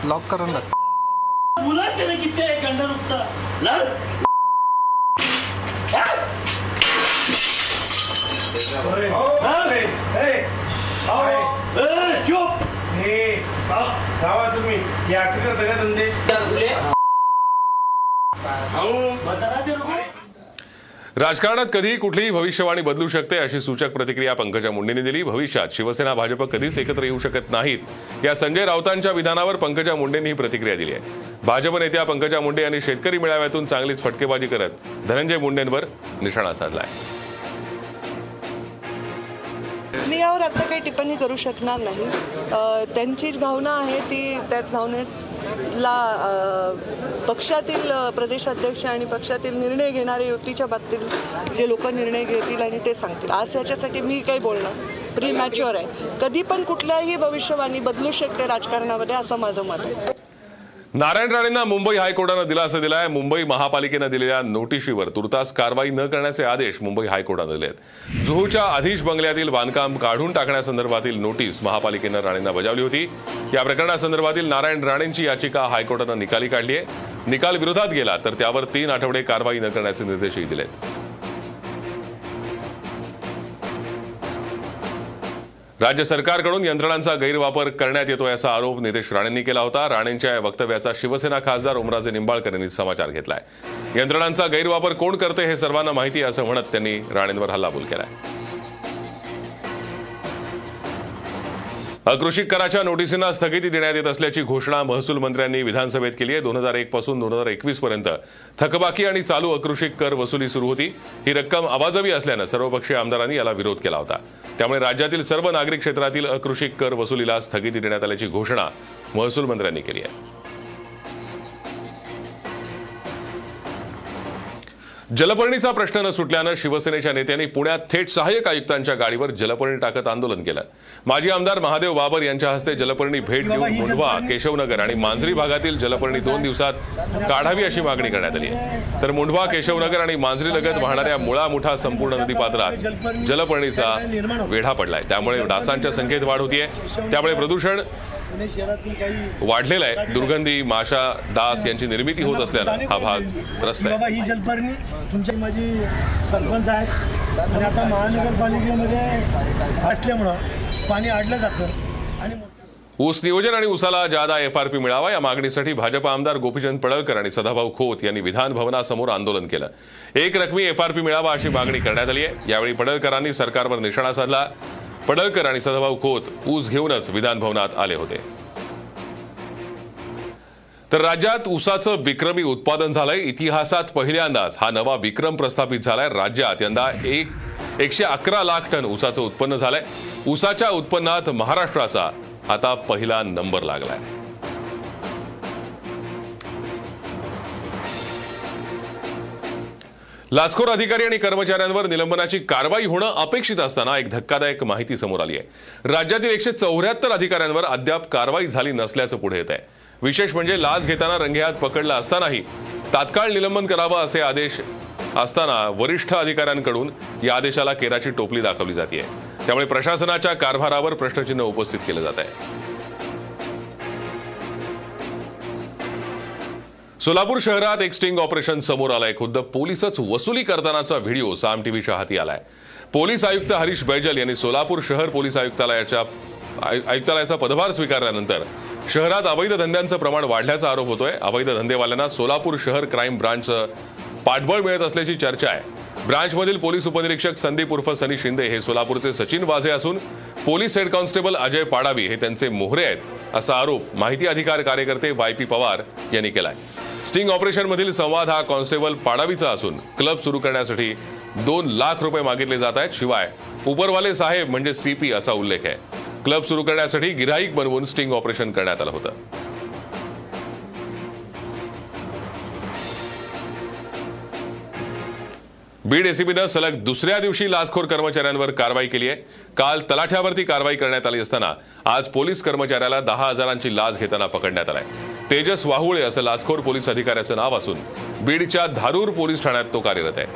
लॉक करून तुम्ही. असं धंदे? राजकारणात कधीही कुठलीही भविष्यवाणी बदलू शकते अशी सूचक प्रतिक्रिया पंकजा मुंडेंनी दिली. भविष्यात शिवसेना भाजप कधीच एकत्र येऊ शकत नाहीत. या संजय राऊतांच्या विधानावर पंकजा मुंडेंनी ही प्रतिक्रिया दिली आहे. भाजप नेत्या पंकजा मुंडे यांनी शेतकरी मेळाव्यातून चांगलीच फटकेबाजी करत धनंजय मुंडेंवर निशाणा साधलाय मी यावर आता काही टिप्पणी करू शकणार नाही. त्यांची जी भावना आहे ती त्याच भावनेला पक्षातील प्रदेशाध्यक्ष आणि पक्षातील निर्णय घेणारे युतीच्या बाबतीत जे लोक निर्णय घेतील आणि ते सांगतील. आज त्याच्यासाठी मी काही बोलणं प्री मॅच्युअर आहे. कधी पण कुठल्याही भविष्यवाणी बदलू शकते राजकारणामध्ये असं माझं मत आहे. नारायण राणेंना मुंबई हायकोर्टानं दिलासा दिलाय. मुंबई महापालिकेनं दिलेल्या नोटिशीवर तुर्तास कारवाई न करण्याचे आदेश मुंबई हायकोर्टानं दिले आहेत जुहूच्या आधीश बंगल्यातील बांधकाम काढून टाकण्यासंदर्भातील नोटीस महापालिकेनं राणेंना बजावली होती. या प्रकरणासंदर्भातील नारायण राणेंची याचिका हायकोर्टानं निकाली काढली आहे. निकाल विरोधात गेला तर त्यावर तीन आठवडे कारवाई न करण्याचे निर्देशही दिलेत. राज्य सरकारकडून यंत्रणांचा गैरवापर करण्यात येतोय असा आरोप नितेश राणेंनी केला होता. राणेंच्या या वक्तव्याचा शिवसेना खासदार ओमराजे निंबाळकर यांनी समाचार घेतलाय. यंत्रणांचा गैरवापर कोण करते हे सर्वांना माहिती असं म्हणत त्यांनी राणेंवर हल्लाबोल केलाय. कृषी कराच्या नोटिसींना स्थगिती देण्यात येत असल्याची घोषणा महसूल मंत्र्यांनी विधानसभेत केली आहे. दोन हजार एक पासून दोन हजार एकवीस पर्यंत थकबाकी आणि चालू अकृषिक कर वसुली सुरू होती. ही रक्कम अवाजवी असल्यानं सर्वपक्षीय आमदारांनी याला विरोध केला होता. त्यामुळे राज्यातील सर्व नागरिक क्षेत्रातील अकृषिक कर वसुलीला स्थगिती देण्यात आल्याची घोषणा महसूल मंत्र्यांनी केली आहे. जलपर्णीचा प्रश्न न सुटल्यानं शिवसेनेच्या नेत्यांनी पुण्यात थेट सहाय्यक आयुक्तांच्या गाडीवर जलपर्णी टाकत आंदोलन केलं. माजी आमदार महादेव बाबर यांच्या हस्ते जलपर्णी भेट देऊन मुंढवा केशवनगर आणि मांजरी भागातील जलपर्णी दोन दिवसात काढावी अशी मागणी करण्यात आली आहे. तर मुंढवा केशवनगर आणि मांजरी लगत वाहणाऱ्या मुळा मुठा संपूर्ण नदीपात्रात जलपर्णीचा वेढा पडलाय. त्यामुळे डासांच्या संख्येत वाढ होतीये. त्यामुळे प्रदूषण पुणे शहरातील काही वाढलेला आहे. दुर्गंधी माशा डास यांची निर्मिती होत असल्यानं हा भाग त्रस्त आहे. बाबा ही जलपर्णी तुमची माझी सरपंच आहेत. आणि आता महानगरपालिकेमध्ये असल्यामुळं पाणी अडलं जातं. आणि ऊस नियोजन आणि ऊसाला जादा एफआरपी मिळावा या मागणीसाठी भाजप आमदार गोपीचंद पडळकर आणि सदाभाऊ खोत यांनी विधान भवनासमोर आंदोलन केलं. एक रकमी एफआरपी मिळावा अशी मागणी करण्यात आली आहे. यावेळी पडळकरांनी सरकारवर निशाणा साधला. पडळकर आणि सदाभाऊ खोत ऊस घेऊनच विधान भवनात आले होते. तर राज्यात ऊसाचं विक्रमी उत्पादन झालंय. इतिहासात पहिल्यांदाच हा नवा विक्रम प्रस्थापित झालाय. राज्यात यंदा एक एकशे अकरा लाख टन ऊसाचं उत्पन्न झालंय. ऊसाच्या उत्पन्नात महाराष्ट्राचा आता पहिला नंबर लागलाय. लाचखोर अधिकारी आणि कर्मचाऱ्यांवर निलंबनाची कारवाई होणं अपेक्षित असताना एक धक्कादायक माहिती समोर आली आहे. राज्यातील एकशे चौऱ्याहत्तर अधिकाऱ्यांवर अद्याप कारवाई झाली नसल्याचं पुढे येत आहे. विशेष म्हणजे लाच घेताना रंगेहात पकडला असतानाही तात्काळ निलंबन करावं असे आदेश असताना वरिष्ठ अधिकाऱ्यांकडून या आदेशाला केराची टोपली दाखवली जाते त्यामुळे प्रशासनाच्या कारभारावर प्रश्नचिन्ह उपस्थित केलं जात आहे. सोलापूर शहरात एक स्टिंग ऑपरेशन समोर आलंय. खुद्द पोलीसच वसुली करतानाचा व्हिडिओ साम टीव्हीच्या हाती आलाय. पोलीस आयुक्त हरीश बैजल यांनी सोलापूर शहर पोलीस आयुक्तालयाच्या आयुक्तालयाचा पदभार स्वीकारल्यानंतर शहरात अवैध धंद्यांचं प्रमाण वाढल्याचा आरोप होतोय. अवैध धंदेवाल्यांना सोलापूर शहर क्राईम ब्रांचचं पाठबळ मिळत असल्याची चर्चा आहे. ब्रांचमधील पोलीस उपनिरीक्षक संदीप उर्फ सनी शिंदे हे सोलापूरचे सचिन वाझे असून police head constable Ajay Padavi हे त्यांचे मोहरे आहेत असा आरोप माहिती अधिकार कार्यकर्ते वाय पी पवार यांनी केलाय. स्टिंग ऑपरेशनमधील संवाद हा कॉन्स्टेबल पाडावीचा असून क्लब सुरू करण्यासाठी दोन लाख रुपये मागितले जात आहेत शिवाय उपरवाले साहेब म्हणजे सीपी असा उल्लेख आहे. क्लब सुरू करण्यासाठी गिराईक बनवून स्टिंग ऑपरेशन करण्यात आलं होतं. बीड एसीबीनं सलग दुसऱ्या दिवशी लाचखोर कर्मचाऱ्यांवर कारवाई केली आहे. काल तलाठ्यावरती कारवाई करण्यात आली असताना आज पोलीस कर्मचाऱ्याला दहा हजारांची लाच घेताना पकडण्यात आलाय. तेजस वाहुळे असं लाचखोर पोलीस अधिकाऱ्याचं नाव असून बीडच्या धारूर पोलीस ठाण्यात तो कार्यरत आहे.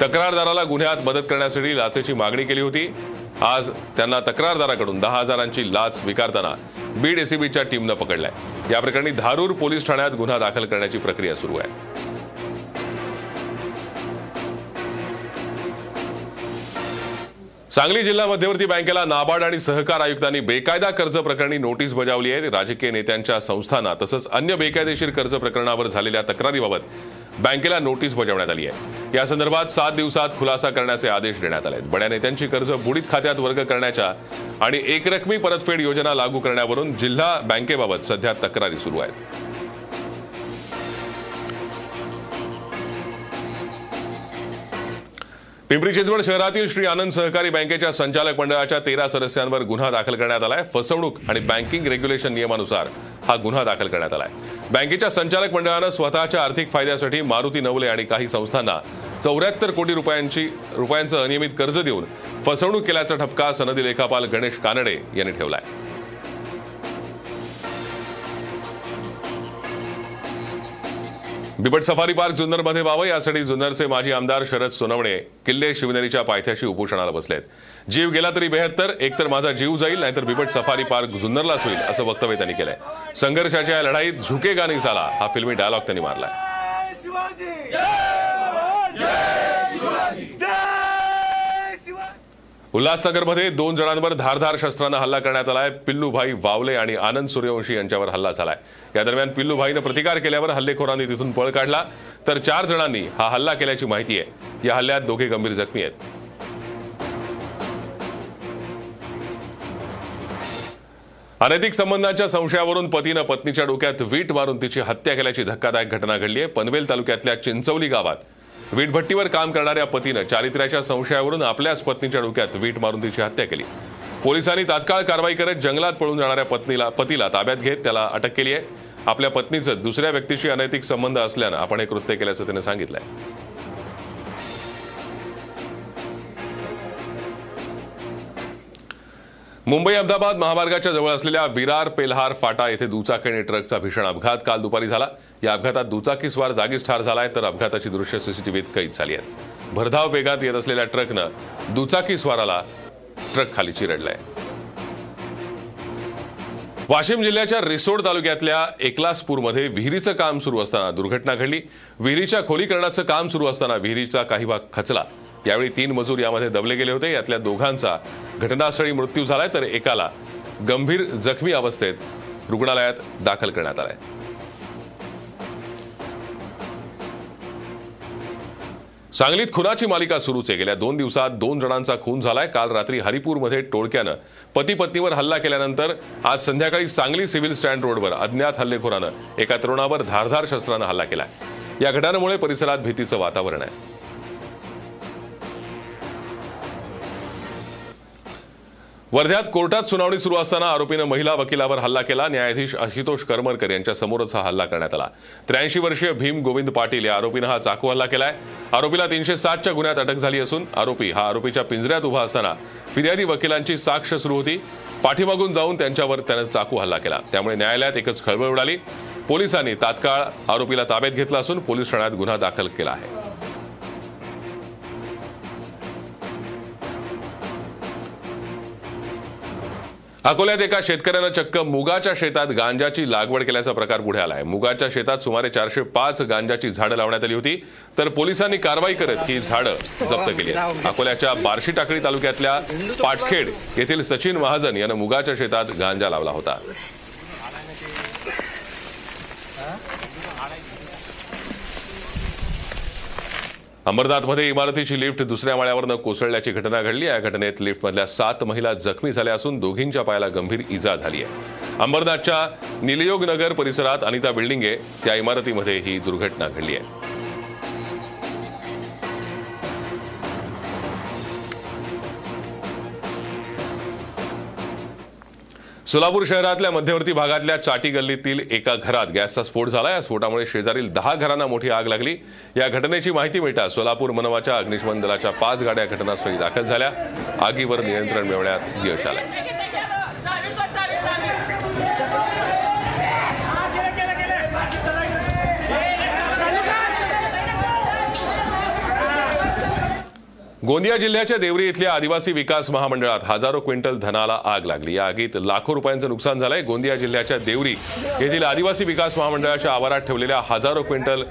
तक्रारदाराला गुन्ह्यात मदत करण्यासाठी लाचेची मागणी केली होती. आज त्यांना तक्रारदाराकडून दहा हजारांची लाच स्वीकारताना बीड एसीबीच्या टीमनं पकडलाय. या प्रकरणी धारूर पोलीस ठाण्यात गुन्हा दाखल करण्याची प्रक्रिया सुरू आहे. सांगली जिल्हा मध्यवर्ती बँकेला नाबार्ड आणि सहकार आयुक्तांनी बेकायदा कर्ज प्रकरणी नोटीस बजावली आहे. राजकीय नेत्यांच्या संस्थांना तसंच अन्य बेकायदेशीर कर्ज प्रकरणावर झालेल्या तक्रारीबाबत बँकेला नोटीस बजावण्यात आली आहे. या संदर्भात सात दिवसात खुलासा करण्याचे आदेश देण्यात आले आहेत. बड्या नेत्यांची कर्ज बुडीत खात्यात वर्ग करण्याच्या आणि एकरकमी परतफेड योजना लागू करण्यावरून जिल्हा बँकेबाबत सध्या तक्रारी सुरू आहेत. पिंपरी चिंचवड शहरातील श्री आनंद सहकारी बँकेच्या संचालक मंडळाच्या तेरा सदस्यांवर गुन्हा दाखल करण्यात आलाय. फसवणूक आणि बँकिंग रेग्युलेशन नियमानुसार हा गुन्हा दाखल करण्यात आलाय. बँकेच्या संचालक मंडळानं स्वतःच्या आर्थिक फायद्यासाठी मारुती नवले आणि काही संस्थांना चौऱ्याहत्तर कोटी रुपयांची रुपयांचं अनियमित कर्ज देऊन फसवणूक केल्याचा ठपका सनदी लेखापाल गणेश कानडे यांनी ठेवलाय. बिबट सफारी पार्क जुन्नरमध्ये व्हावं यासाठी जुन्नरचे माजी आमदार शरद सोनवणे किल्ले शिवनेरीच्या पायथ्याशी उपोषणाला बसलेत. जीव गेला तरी बेहत्तर एकतर माझा जीव जाईल नाहीतर बिबट सफारी पार्क जुन्नरलाच होईल असं वक्तव्य त्यांनी केलंय. संघर्षाच्या या लढाईत झुकेगा नाही झाला हा फिल्मी डायलॉग त्यांनी मारलाय. उल्हासनगरमध्ये दोन जणांवर धारधार शस्त्रानं हल्ला करण्यात आलाय. पिल्लूभाई वावले आणि आनंद सूर्यवंशी यांच्यावर हल्ला झालाय. या दरम्यान पिल्लूभाईनं प्रतिकार केल्यावर हल्लेखोरांनी तिथून पळ काढला. तर चार जणांनी हा हल्ला केल्याची माहिती आहे. या हल्ल्यात दोघे गंभीर जखमी आहेत. अनैतिक संबंधाच्या संशयावरून पतीनं पत्नीच्या डोक्यात वीट मारून तिची हत्या केल्याची धक्कादायक घटना घडली आहे. पनवेल तालुक्यातल्या चिंचवली गावात वीटभट्टीवर काम करणाऱ्या पतीनं चारित्र्याच्या संशयावरून आपल्याच पत्नीच्या डोक्यात वीट मारून तिची हत्या केली. पोलिसांनी तात्काळ कारवाई करत जंगलात पळून जाणाऱ्या पत्नीला पतीला ताब्यात घेत त्याला अटक केली आहे. आपल्या पत्नीचं दुसऱ्या व्यक्तीशी अनैतिक संबंध असल्यानं आपण हे कृत्य केल्याचं त्याने सांगितलंय. मुंबई अहमदाबाद महामार्गाच्या जवळ असलेल्या विरार पेल्हार फाटा येथे दुचाकी आणि ट्रकचा भीषण अपघात काल दुपारी झाला. या अपघातात दुचाकीस्वार जागीच ठार झालाय तर अपघाताची दृश्य सीसीटीव्हीत कैद झाली आहेत. भरधाव वेगात येत असलेल्या ट्रकनं दुचाकीस्वाराला ट्रक खाली चिरडलाय. वाशिम जिल्ह्याच्या रिसोड तालुक्यातल्या एकलासपूरमध्ये विहिरीचं काम सुरू असताना दुर्घटना घडली. विहिरीच्या खोलीकरणाचं काम सुरू असताना विहिरीचा काही भाग खचला. यावेळी तीन मजूर यामध्ये दबले गेले होते. यातल्या दोघांचा घटनास्थळी मृत्यू झालाय तर एकाला गंभीर जखमी अवस्थेत रुग्णालयात दाखल करण्यात आलाय. सांगलीत खुनाची मालिका सुरूच. आहे गेल्या दोन दिवसात दोन जणांचा खून झालाय. काल रात्री हरिपूरमध्ये टोळक्यानं पती पत्नीवर हल्ला केल्यानंतर आज संध्याकाळी सांगली सिव्हिल स्टँड रोडवर अज्ञात हल्लेखोरानं एका तरुणावर धारधार शस्त्रानं हल्ला केलाय. या घटनेमुळे परिसरात भीतीचं वातावरण आहे. वर्ध्यात कोर्टात सुनावणी सुरू असताना आरोपीनं महिला वकिलावर हल्ला केला. न्यायाधीश आशुतोष करमरकर यांच्या समोरच हा हल्ला करण्यात आला. त्र्याऐंशी वर्षीय भीम गोविंद पाटील या आरोपीनं हा चाकू हल्ला केलाय. आरोपीला तीनशे सातच्या गुन्ह्यात अटक झाली असून आरोपी हा आरोपीच्या पिंजऱ्यात उभा असताना फिर्यादी वकिलांची साक्ष सुरू होती. पाठीमागून जाऊन त्यांच्यावर त्यानं चाकू हल्ला केला. त्यामुळे न्यायालयात एकच खळबळ उडाली. पोलिसांनी तात्काळ आरोपीला ताब्यात घेतला असून पोलीस ठाण्यात गुन्हा दाखल केला आहे. अकोल्यात एका शेतकऱ्यानं चक्क मुगाच्या शेतात गांजाची लागवड केल्याचा प्रकार पुढे आलाय. मुगाच्या शेतात सुमारे चारशे पाच गांजाची झाडं लावण्यात आली होती. तर पोलिसांनी कारवाई करत ही झाडं जप्त केली आहेत. अकोल्याच्या बार्शी टाकळी तालुक्यातल्या पाटखेड येथील सचिन महाजन यानं मुगाच्या शेतात गांजा लावला होता. अंबरनाथमध्ये इमारतीची लिफ्ट दुसऱ्या माळ्यावरनं कोसळल्याची घटना घडली. या घटनेत लिफ्टमधल्या सात महिला जखमी झाल्या असून दोघींच्या पायाला गंभीर इजा झाली आहे. अंबरनाथच्या निलयोग नगर परिसरात अनिता बिल्डिंग आहे त्या इमारतीमध्ये ही दुर्घटना घडली आहे. सोलापूर शहरातल्या मध्यवर्ती भागातल्या चाटी गल्लीतील एका घरात गॅसचा स्फोट झाला. या स्फोटामुळे शेजारील दहा घरांना मोठी आग लागली. या घटनेची माहिती मिळताच सोलापूर मनवाच्या अग्निशमन दलाच्या पाच गाड्या घटनास्थळी दाखल झाल्या. आगीवर नियंत्रण मिळवण्यात यश आलं गोंदिया जिल्ह्याच्या देवरी इथल्या आदिवासी विकास महामंडळात हजारो क्विंटल धनाला आग लागली. या आगीत लाखो रुपयांचं नुकसान झालंय. गोंदिया जिल्ह्याच्या देवरी येथील आदिवासी विकास महामंडळाच्या आवारात ठेवलेल्या हजारो क्विंटल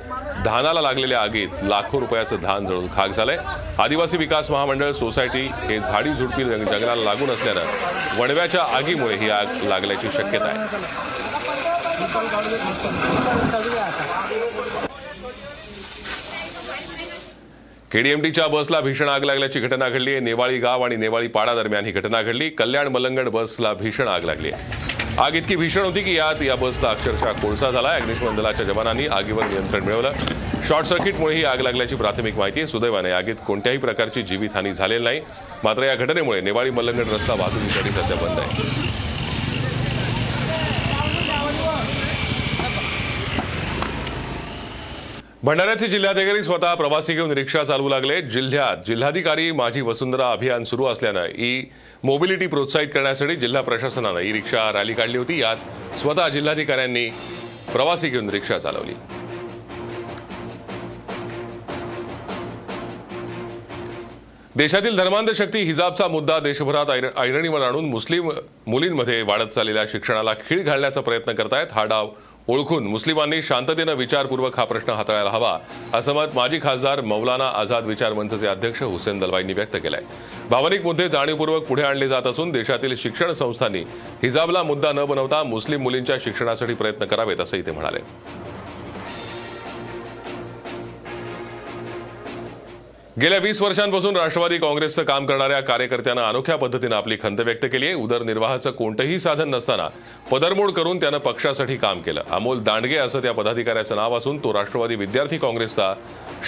धानाला लागलेल्या आगीत लाखो रुपयाचं धान जळून खाक झालंय. आदिवासी विकास महामंडळ सोसायटी हे झाडी झुडपी जंगलाला लागून असल्यानं वणव्याच्या आगीमुळे ही आग लागल्याची शक्यता आहे. केडीएमटीच्या बसला भीषण आग लागल्याची घटना घडली. आहे नेवाळी गाव आणि नेवाळी पाडा दरम्यान ही घटना घडली. कल्याण मलंगड बसला भीषण आग लागली. आहे आग इतकी भीषण होती की यात या बसला अक्षरशः कोळसा झाला अग्निशमन दलाच्या जवानांनी आगीवर नियंत्रण मिळवलं. शॉर्ट सर्किटमुळे ही आग लागल्याची प्राथमिक माहिती आहे सुदैवाने आगीत कोणत्याही प्रकारची जीवितहानी झालेली नाही. मात्र या घटनेमुळे नेवाळी मलंगड रस्ता वाहतुकीसाठी सध्या बंद आहे. भंडाऱ्याचे जिल्हाधिकारी स्वतः प्रवासी घेऊन रिक्षा चालवू लागले. जिल्ह्यात जिल्हाधिकारी माझी वसुंधरा अभियान सुरू असल्यानं ई मोबिलिटी प्रोत्साहित करण्यासाठी जिल्हा प्रशासनानं ई रिक्षा रॅली काढली होती. यात स्वतः जिल्हाधिकाऱ्यांनी प्रवासी घेऊन रिक्षा चालवली. देशातील धर्मांध शक्ती हिजाबचा मुद्दा देशभरात ऐरणीवर आणून मुस्लिम मुलींमध्ये वाढत चाललेल्या शिक्षणाला खीळ घालण्याचा प्रयत्न करतायत. हा डाव ओळखून मुस्लिमांनी शांततेनं विचारपूर्वक हा प्रश्न हाताळायला हवा असं मत माजी खासदार मौलाना आझाद विचार मंचचे अध्यक्ष हुसेन दलवाईंनी व्यक्त केलंय. भावनिक मुद्दे जाणीवपूर्वक पुढे आणले जात असून देशातील शिक्षण संस्थांनी हिजाबला मुद्दा न बनवता मुस्लिम मुलींच्या शिक्षणासाठी प्रयत्न करावेत असंही ते म्हणाले. गेल्या वीस वर्षांपासून राष्ट्रवादी काँग्रेसचं काम करणाऱ्या कार्यकर्त्यांना अनोख्या पद्धतीनं आपली खंत व्यक्त केली आहे. उदरनिर्वाहाचं कोणतंही साधन नसताना पदरमोड करून त्यानं पक्षासाठी काम केलं. अमोल दांडगे असं त्या पदाधिकाऱ्याचं नाव असून तो राष्ट्रवादी विद्यार्थी काँग्रेसचा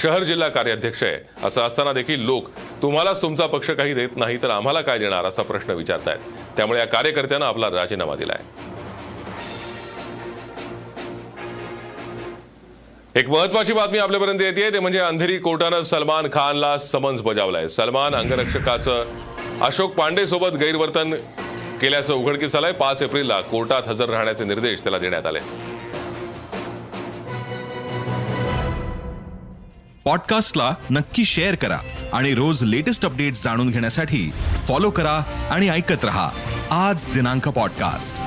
शहर जिल्हा कार्याध्यक्ष आहे. असं असताना देखील लोक तुम्हालाच तुमचा पक्ष काही देत नाही तर आम्हाला काय देणार? असा प्रश्न विचारतायत. त्यामुळे या कार्यकर्त्यानं आपला राजीनामा दिलाय. एक महत्वाची बातमी आपल्यापर्यंत येते ते म्हणजे अंधेरी कोर्टानं सलमान खानला समन्स बजावलाय. सलमान अंगरक्षकाचं अशोक पांडे सोबत गैरवर्तन केल्याचं उघडकीस आलंय. पाच एप्रिलला कोर्टात हजर राहण्याचे निर्देश त्याला देण्यात आले. पॉडकास्टला नक्की शेअर करा आणि रोज लेटेस्ट अपडेट जाणून घेण्यासाठी फॉलो करा आणि ऐकत रहा. आज दिनांक पॉडकास्ट.